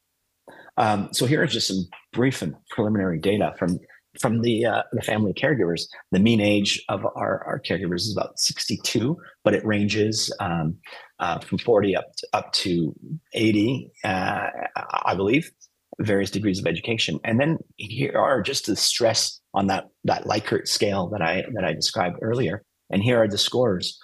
Um, so here are just some brief and preliminary data from from the uh, the family caregivers the mean age of our, our caregivers is about 62 but it ranges um, uh, from 40 up to, up to 80 uh, i believe various degrees of education. And then here are just the stress on that that Likert scale that I that I described earlier. And here are the scores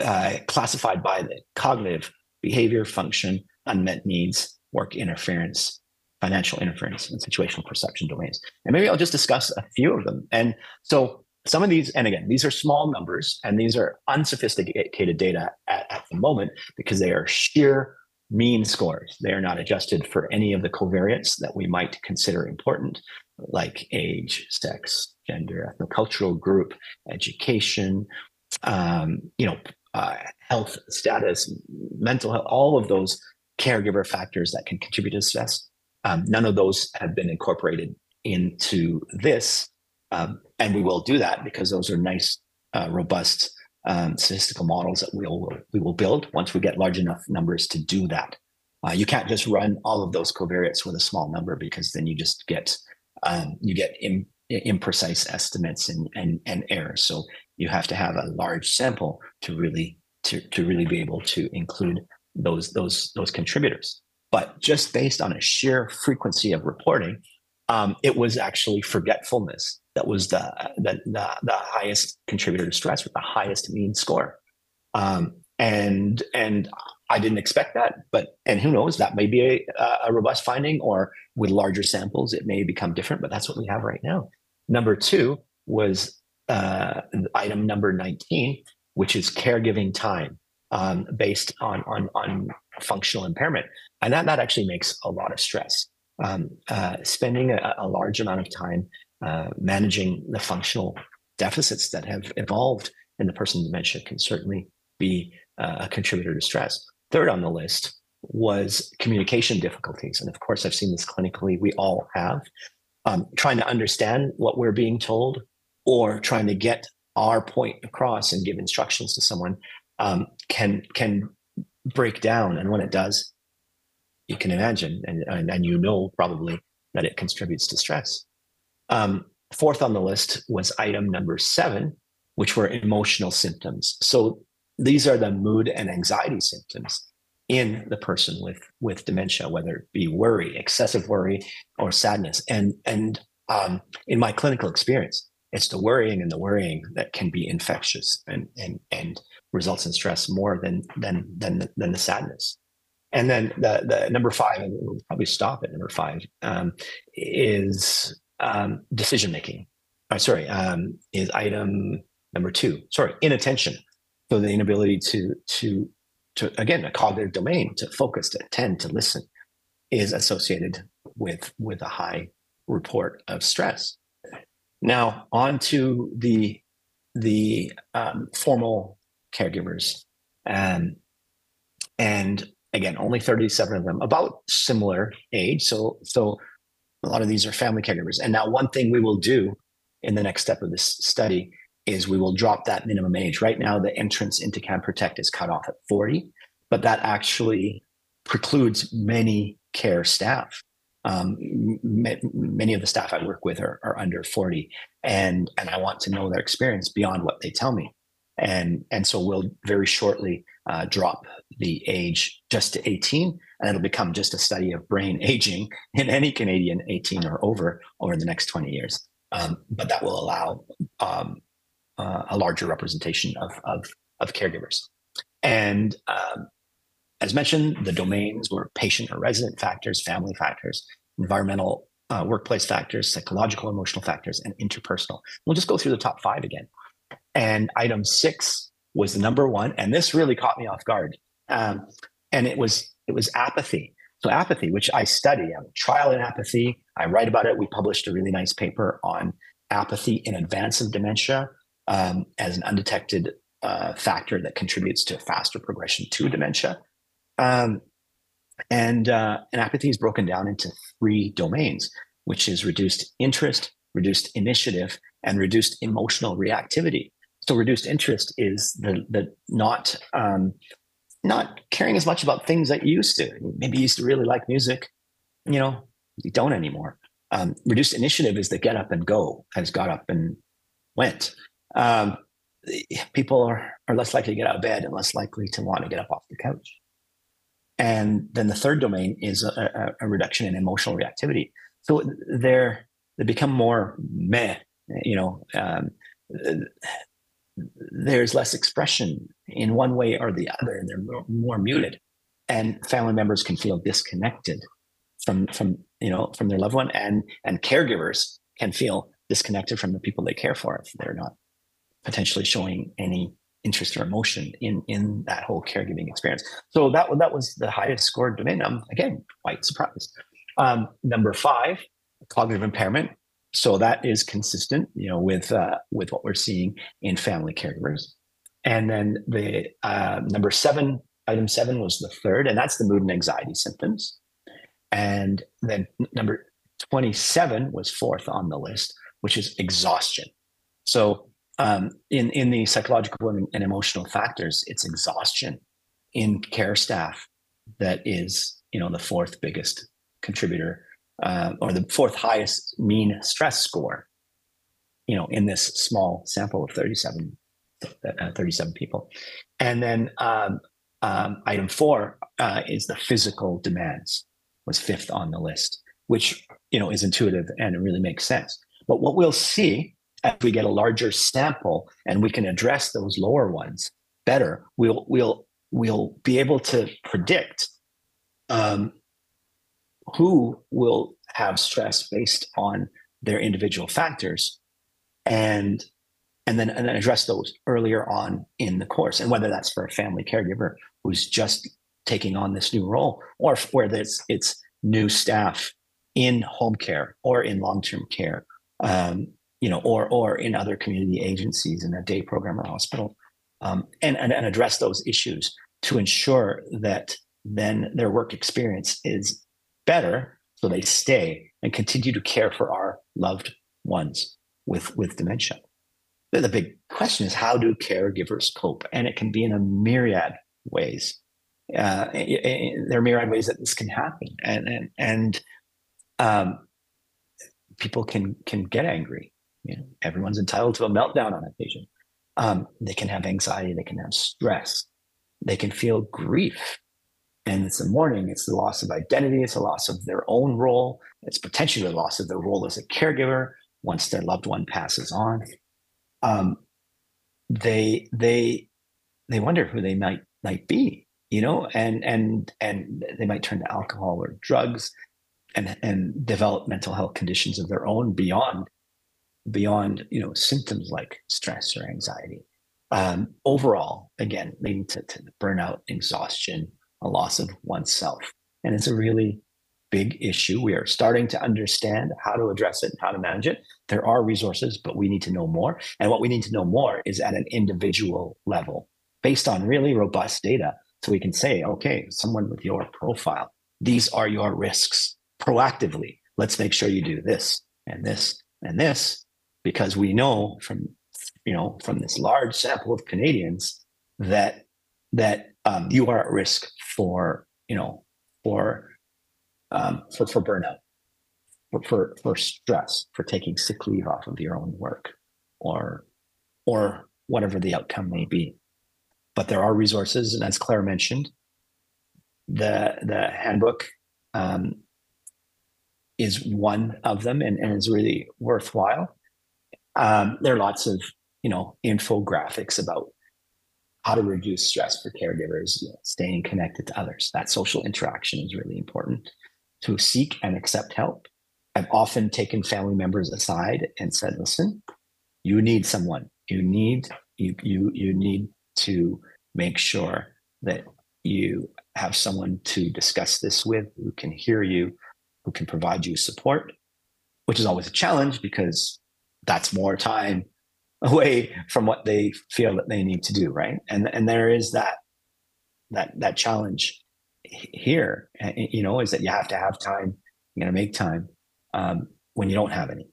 uh, classified by the cognitive, behavior, function, unmet needs, work interference, financial interference, and situational perception domains. And maybe I'll just discuss a few of them. And so some of these, and again, these are small numbers and these are unsophisticated data at, at the moment because they are sheer mean scores. They are not adjusted for any of the covariates that we might consider important, like age, sex, gender, ethnocultural group, education, um, you know, uh, health status, mental health, all of those caregiver factors that can contribute to stress. Um, none of those have been incorporated into this. Um, and we will do that because those are nice, uh, robust um, statistical models that we'll, we will build once we get large enough numbers to do that. Uh, you can't just run all of those covariates with a small number because then you just get um, you get Im- imprecise estimates and, and and errors. So you have to have a large sample to really to, to really be able to include those those those contributors. But just based on a sheer frequency of reporting, um, it was actually forgetfulness that was the, the, the, the, highest contributor to stress with the highest mean score. Um, and, and I didn't expect that, but, and who knows, that may be a, a robust finding or with larger samples, it may become different, but that's what we have right now. Number two was uh, item number 19, which is caregiving time um, based on, on, on functional impairment. And that, that actually makes a lot of stress. Um, uh, spending a, a, large amount of time uh, managing the functional deficits that have evolved in the person with dementia can certainly be uh, a contributor to stress. Third on the list was communication difficulties. And of course, I've seen this clinically, we all have. Um, trying to understand what we're being told or trying to get our point across and give instructions to someone um, can can break down. And when it does, you can imagine, and, and, and you know probably that it contributes to stress. Um, fourth on the list was item number seven, which were emotional symptoms. So these are the mood and anxiety symptoms in the person with with dementia, whether it be worry, excessive worry, or sadness. And and um, in my clinical experience, it's the worrying and the worrying that can be infectious and and and results in stress more than than than than the sadness. And then the the number five, and we'll probably stop at number five, um, is um, decision making. Uh, sorry, um, is item number two. Sorry, inattention. So the inability to to to again a cognitive domain to focus, to attend, to listen, is associated with with a high report of stress. Now on to the the um, formal caregivers, um, and again, only 37 of them, about similar age. So so a lot of these are family caregivers. And now one thing we will do in the next step of this study is we will drop that minimum age. Right now, the entrance into Can Protect is cut off at 40, but that actually precludes many care staff. Um, m- many of the staff I work with are, are under 40, and and I want to know their experience beyond what they tell me, and and so we'll very shortly uh, drop the age just to 18, and it'll become just a study of brain aging in any Canadian 18 or over over the next 20 years. Um, but that will allow um, uh, a larger representation of, of, of caregivers. And um, as mentioned, the domains were patient or resident factors, family factors, environmental uh, workplace factors, psychological, emotional factors, and interpersonal. We'll just go through the top five again. And item six was the number one, and this really caught me off guard. Um, and it was it was apathy. So apathy, which I study, I have a trial in apathy. I write about it. We published a really nice paper on apathy in advance of dementia um, as an undetected uh, factor that contributes to faster progression to dementia. Um, and, uh, and apathy is broken down into three domains, which is reduced interest, reduced initiative, and reduced emotional reactivity. So reduced interest is the the not um, not caring as much about things that you used to. Maybe you used to really like music, you know, you don't anymore. Um, reduced initiative is the get up and go, has got up and went um, people are, are less likely to get out of bed and less likely to want to get up off the couch. And then the third domain is a, a, a reduction in emotional reactivity. So they're they become more meh. You know, um, there's less expression in one way or the other, and they're more, more muted. And family members can feel disconnected from from you know from their loved one, and and caregivers can feel disconnected from the people they care for if they're not potentially showing any interest or emotion in in that whole caregiving experience. So that that was the highest scored domain. I'm again quite surprised. Um, number five, cognitive impairment. So that is consistent, you know, with uh, with what we're seeing in family caregivers. And then the uh, number seven, item seven was the third, and that's the mood and anxiety symptoms. And then number 27 was fourth on the list, which is exhaustion. So um, in in the psychological and, and, emotional factors, it's exhaustion in care staff that is you know the fourth biggest contributor uh, or the fourth highest mean stress score. You know, in this small sample of 37, uh, 37 people, and then um, um, item four uh, is the physical demands was fifth on the list, which you know is intuitive and it really makes sense. But what we'll see as we get a larger sample and we can address those lower ones better, we'll we'll we'll be able to predict um, who will have stress based on their individual factors, and and then and then address those earlier on in the course, and whether that's for a family caregiver who's just taking on this new role, or whether it's it's new staff in home care or in long term care. Um, you know, or or in other community agencies in a day program or hospital, um, and, and and address those issues to ensure that then their work experience is better, so they stay and continue to care for our loved ones with with dementia. The big question is how do caregivers cope, and it can be in a myriad ways. Uh, there are myriad ways that this can happen, and and and um, people can can get angry you know, everyone's entitled to a meltdown on occasion. Um, they can have anxiety, they can have stress, they can feel grief. And it's the mourning, it's the loss of identity, it's the loss of their own role, it's potentially the loss of their role as a caregiver once their loved one passes on. Um, they they they wonder who they might might be, you know, and and and they might turn to alcohol or drugs and and develop mental health conditions of their own beyond beyond you know symptoms like stress or anxiety um, overall, again, leading to, to burnout, exhaustion, a loss of oneself. And it's a really big issue. We are starting to understand how to address it and how to manage it. There are resources, but we need to know more. And what we need to know more is at an individual level based on really robust data. So we can say, okay, someone with your profile, these are your risks proactively. Let's make sure you do this and this and this, because we know from you know from this large sample of Canadians that that um, you are at risk for you know for um, for, for burnout, for, for, for stress, for taking sick leave off of your own work, or or whatever the outcome may be. But there are resources, and as Claire mentioned, the the handbook um, is one of them, and, and is really worthwhile. Um, there are lots of you know infographics about how to reduce stress for caregivers, you know, staying connected to others. That social interaction is really important to seek and accept help. I've often taken family members aside and said, listen, you need someone. You need you you you need to make sure that you have someone to discuss this with who can hear you, who can provide you support, which is always a challenge because that's more time away from what they feel that they need to do, right? And and there is that that that challenge here, you know, is that you have to have time. You're going to make time um, when you don't have any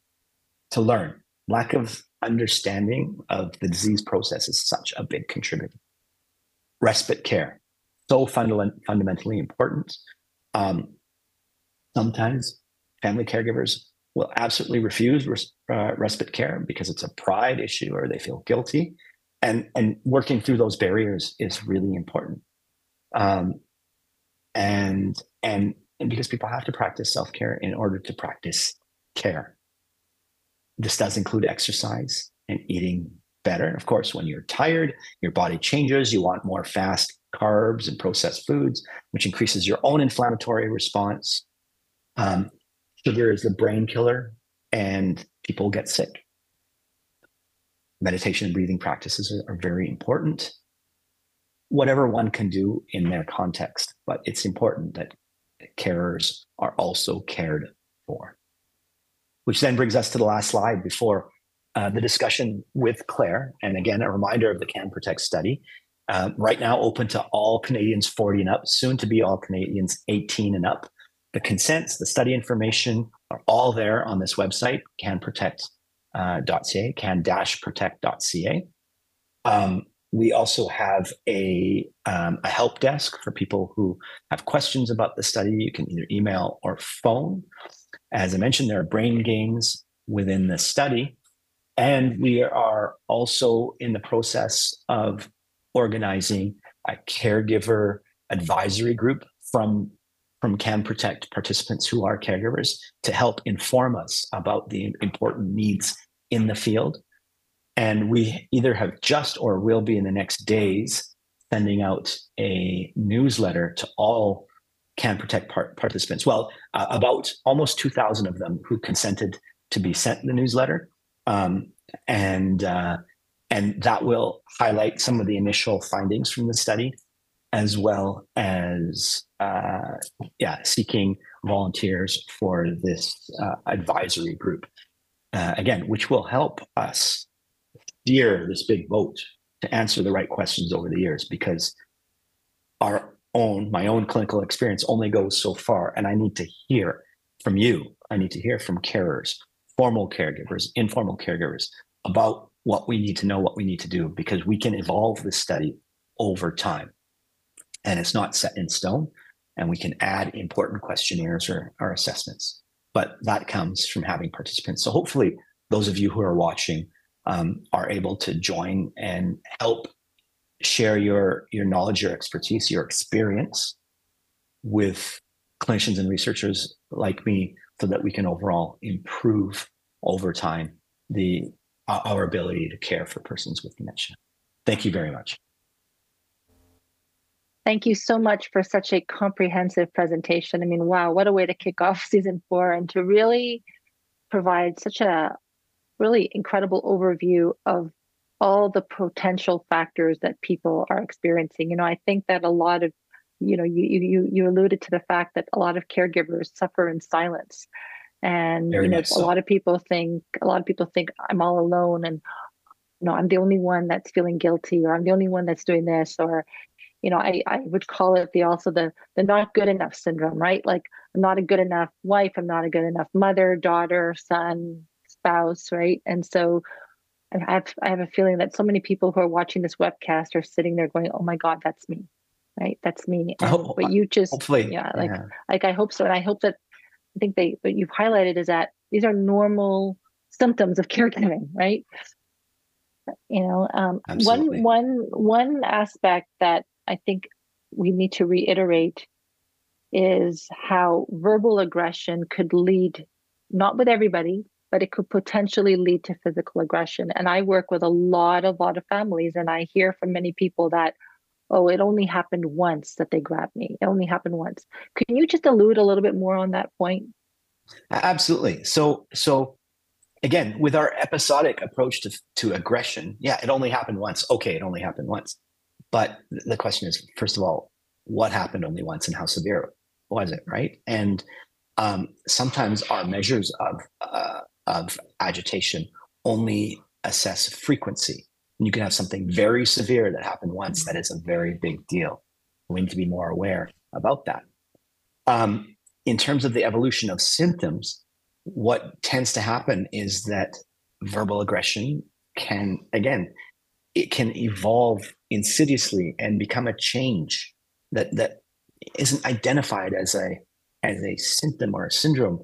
to learn. Lack of understanding of the disease process is such a big contributor. Respite care, so fundament- fundamentally important. Um, sometimes family caregivers will absolutely refuse res- uh, respite care because it's a pride issue or they feel guilty. And, and working through those barriers is really important. Um, and and and because people have to practice self-care in order to practice care this does include exercise and eating better of course when you're tired your body changes you want more fast carbs and processed foods which increases your own inflammatory response um, sugar is the brain killer and people get sick meditation and breathing practices are, are very important whatever one can do in their context. But it's important that carers are also cared for. Which then brings us to the last slide before uh, the discussion with Claire. And again, a reminder of the Can Protect study. Uh, right now, open to all Canadians 40 and up, soon to be all Canadians 18 and up. The consents, the study information are all there on this website, canprotect.ca, uh, can-protect.ca. Um, we also have a, um, a help desk for people who have questions about the study. You can either email or phone. As I mentioned, there are brain games within the study. And we are also in the process of organizing a caregiver advisory group from, from Can Protect participants who are caregivers to help inform us about the important needs in the field and we either have just or will be in the next days sending out a newsletter to all Can Protect part- participants. Well, uh, about almost 2,000 of them who consented to be sent the newsletter. Um, and, uh, and that will highlight some of the initial findings from the study, as well as uh, yeah, seeking volunteers for this uh, advisory group. Uh, again, which will help us steer this big boat to answer the right questions over the years because our own my own clinical experience only goes so far and i need to hear from you i need to hear from carers formal caregivers informal caregivers about what we need to know what we need to do because we can evolve this study over time and it's not set in stone and we can add important questionnaires or, or assessments but that comes from having participants so hopefully those of you who are watching um, are able to join and help share your your knowledge, your expertise, your experience with clinicians and researchers like me, so that we can overall improve over time the our ability to care for persons with dementia. Thank you very much. Thank you so much for such a comprehensive presentation. I mean, wow, what a way to kick off season four and to really provide such a really incredible overview of all the potential factors that people are experiencing. You know, I think that a lot of, you know, you you you alluded to the fact that a lot of caregivers suffer in silence, and Very you know, much a lot of people think a lot of people think I'm all alone, and you know, I'm the only one that's feeling guilty, or I'm the only one that's doing this, or you know, I I would call it the also the the not good enough syndrome, right? Like I'm not a good enough wife, I'm not a good enough mother, daughter, son, spouse, right? And so I have I have a feeling that so many people who are watching this webcast are sitting there going, "Oh my God, that's me." Right? That's me. And, Oh, but you just Hopefully, yeah, like yeah. like I hope so, and I hope that I think they what you've highlighted is that these are normal symptoms of caregiving, right? You know, um, one one one aspect that I think we need to reiterate is how verbal aggression could lead, not with everybody, but it could potentially lead to physical aggression. And I work with a lot, a lot of families, and I hear from many people that, oh, it only happened once that they grabbed me. It only happened once. Can you just allude a little bit more on that point? Absolutely. So, so again, with our episodic approach to to aggression, yeah, it only happened once. Okay, it only happened once. But the question is, first of all, what happened only once, and how severe was it? Right? And um, sometimes our measures of uh, of agitation only assess frequency. And you can have something very severe that happened once that is a very big deal. We need to be more aware about that. Um, in terms of the evolution of symptoms, what tends to happen is that verbal aggression can, again, it can evolve insidiously and become a change that that isn't identified as a as a symptom or a syndrome,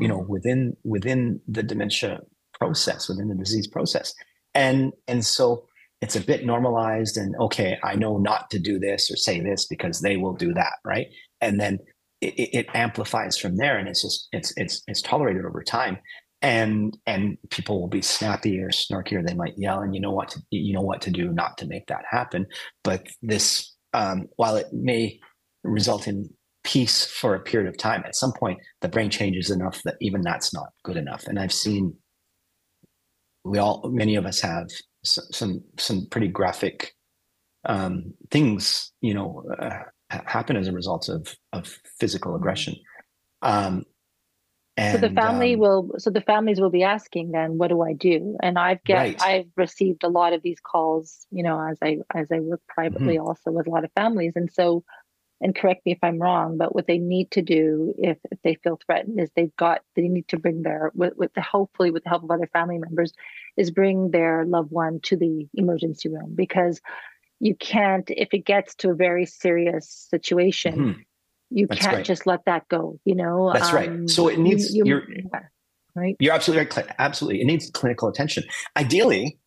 you know, mm-hmm. within within the dementia process, within the disease process. And and so it's a bit normalized and okay, I know not to do this or say this because they will do that, right? And then it, it amplifies from there and it's just it's it's it's tolerated over time and and people will be snappy or snarky or they might yell and you know what to you know what to do not to make that happen. But this um, while it may result in peace for a period of time at some point the brain changes enough that even that's not good enough. And i've seen we all many of us have some some, some pretty graphic um, things you know uh, happen as a result of of physical aggression. Um, and, so the family um, will so the families will be asking then what do i do and i've get right. i've received a lot of these calls you know as i as i work privately mm-hmm. also with a lot of families and so and correct me if i'm wrong but what they need to do if, if they feel threatened is they've got they need to bring their with, with the hopefully with the help of other family members is bring their loved one to the emergency room because you can't if it gets to a very serious situation mm-hmm you That's can't right. just let that go you know That's um, right. So it needs you, you're yeah, right. You're absolutely right. Absolutely, it needs clinical attention. Ideally,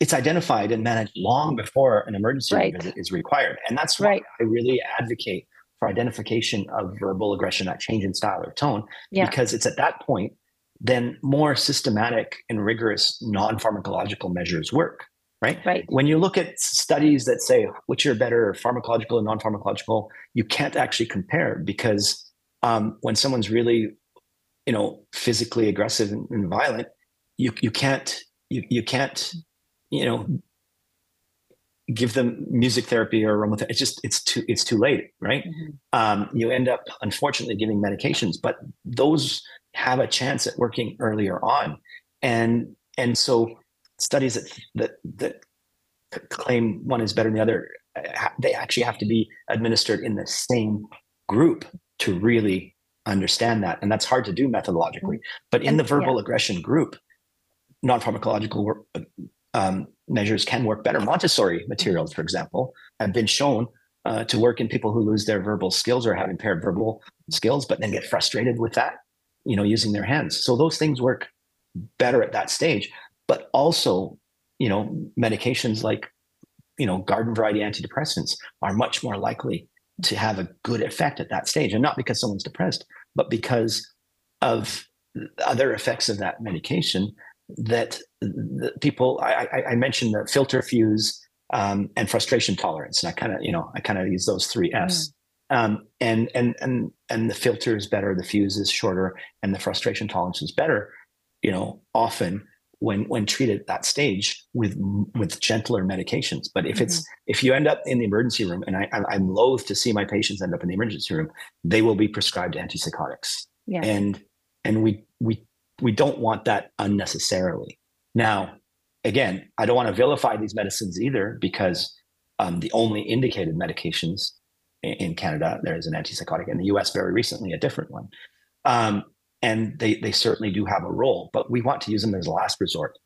it's identified and managed long before an emergency right. visit is required, and that's why right. I really advocate for identification of verbal aggression, that change in style or tone, yeah. because it's at that point then more systematic and rigorous non-pharmacological measures work right? Right. When you look at studies that say which are better, pharmacological and non-pharmacological, you can't actually compare because um, when someone's really, you know, physically aggressive and, and violent, you you can't you you can't you know give them music therapy or aromatherapy. It's just it's too it's too late, right? Mm-hmm. Um, you end up unfortunately giving medications, but those have a chance at working earlier on, and and so studies that that that claim one is better than the other they actually have to be administered in the same group to really understand that. And that's hard to do methodologically. But in the verbal yeah. aggression group non-pharmacological work, um, measures can work better. Montessori materials for example have been shown uh, to work in people who lose their verbal skills or have impaired verbal skills but then get frustrated with that you know using their hands. So those things work better at that stage but also you know medications like you know garden variety antidepressants are much more likely to have a good effect at that stage. And not because someone's depressed but because of other effects of that medication that the people I, I mentioned the filter fuse um, and frustration tolerance. And i kind of you know i kind of use those three f's. Mm. um, and and and and the filter is better the fuse is shorter and the frustration tolerance is better you know often when when treated at that stage with with gentler medications. But if mm-hmm. it's if you end up in the emergency room, and I, I'm loath to see my patients end up in the emergency room, they will be prescribed antipsychotics, yeah. and and we we we don't want that unnecessarily. Now, again, I don't want to vilify these medicines either because um, the only indicated medications in, in, Canada there is an antipsychotic. In the U.S., very recently, a different one. Um, and they they certainly do have a role, but we want to use them as a last resort,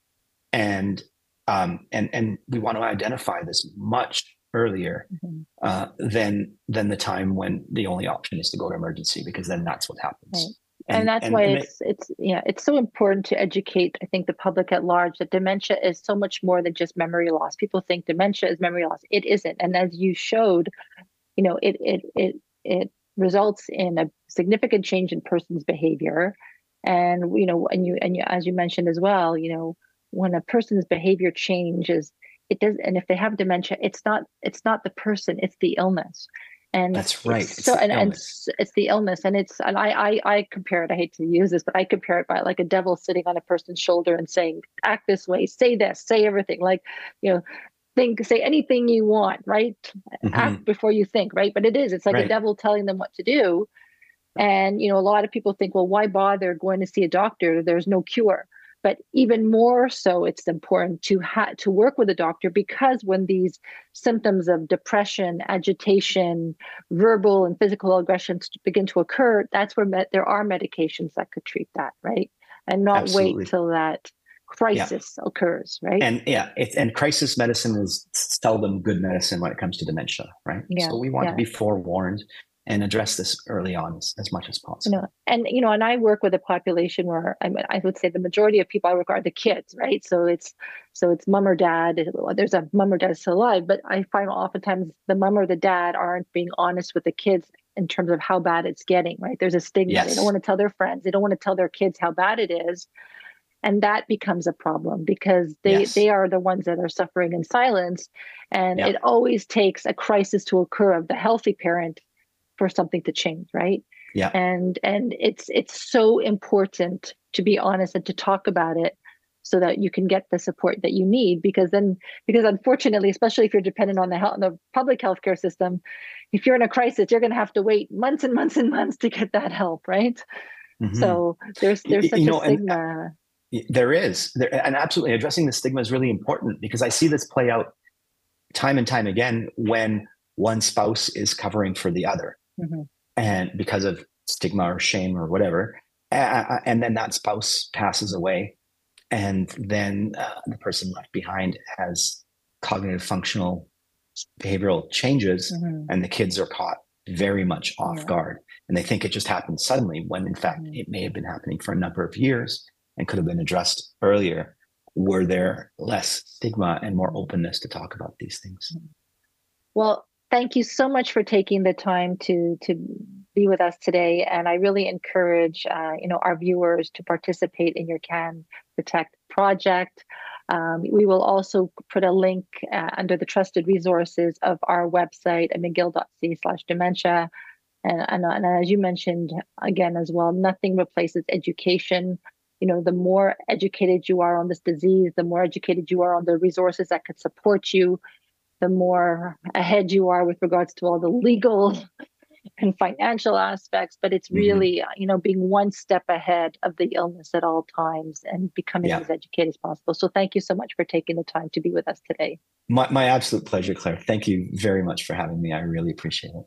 and um, and and we want to identify this much earlier mm-hmm. uh, than than the time when the only option is to go to emergency, because then that's what happens. Right. And, and, that's and, why and it's it, it's yeah it's so important to educate I think the public at large that dementia is so much more than just memory loss. People think dementia is memory loss. It isn't. And as you showed, you know, it it it it results in a significant change in person's behavior. And you know and you and you as you mentioned as well you know when a person's behavior changes it does and if they have dementia it's not it's not the person it's the illness. And that's right. So and, and it's the illness. And it's and I, I i compare it i hate to use this but i compare it by like a devil sitting on a person's shoulder and saying act this way say this say everything. Like you know think say anything you want right mm-hmm. act before you think right but it is it's like right. a devil telling them what to do and you know a lot of people think well why bother going to see a doctor there's no cure but even more so it's important to ha- to work with a doctor because when these symptoms of depression agitation verbal and physical aggressions begin to occur that's where there are medications that could treat that right and not Absolutely. wait till that crisis yeah. occurs, right? And yeah, it's and crisis medicine is seldom good medicine when it comes to dementia, right? Yeah. So we want yeah. to be forewarned and address this early on as, as, much as possible. You know, and you know, and I work with a population where I mean, I would say the majority of people I work are the kids, right? So it's so it's mom or dad. There's a mom or dad still alive, but I find oftentimes the mom or the dad aren't being honest with the kids in terms of how bad it's getting, right? There's a stigma. Yes. They don't want to tell their friends. They don't want to tell their kids how bad it is and that becomes a problem because they yes. they are the ones that are suffering in silence and yep. it always takes a crisis to occur of the healthy parent for something to change right yeah and and it's it's so important to be honest and to talk about it so that you can get the support that you need because then because unfortunately especially if you're dependent on the health the public healthcare system if you're in a crisis you're going to have to wait months and months and months to get that help right mm-hmm. so there's there's such you know, a stigma there is, there, and absolutely addressing the stigma is really important because I see this play out time and time again when one spouse is covering for the other, mm-hmm. and because of stigma or shame or whatever, uh, and then that spouse passes away, and then uh, the person left behind has cognitive functional behavioral changes, mm-hmm. and the kids are caught very much off yeah. guard, and they think it just happened suddenly when in fact mm-hmm. it may have been happening for a number of years and could have been addressed earlier were there less stigma and more openness to talk about these things. Well thank you so much for taking the time to to be with us today. And i really encourage uh, you know our viewers to participate in your can protect project. Um, we will also put a link uh, under the trusted resources of our website at mcgill.ca slash dementia. And, and, and as you mentioned again as well nothing replaces education you know the more educated you are on this disease the more educated you are on the resources that could support you the more ahead you are with regards to all the legal and financial aspects but it's mm-hmm. really mm-hmm. you know being one step ahead of the illness at all times and becoming yeah. as educated as possible so thank you so much for taking the time to be with us today my, my absolute pleasure claire thank you very much for having me i really appreciate it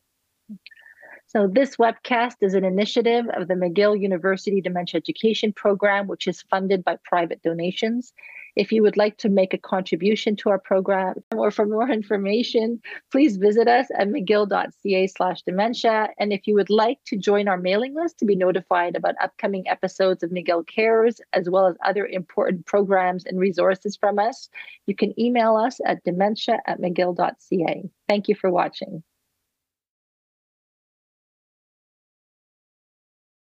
so this webcast is an initiative of the McGill University Dementia Education Program, which is funded by private donations. If you would like to make a contribution to our program or for more information, please visit us at mcgill.ca slash dementia. And if you would like to join our mailing list to be notified about upcoming episodes of McGill Cares, as well as other important programs and resources from us, you can email us at dementia at mcgill.ca. Thank you for watching.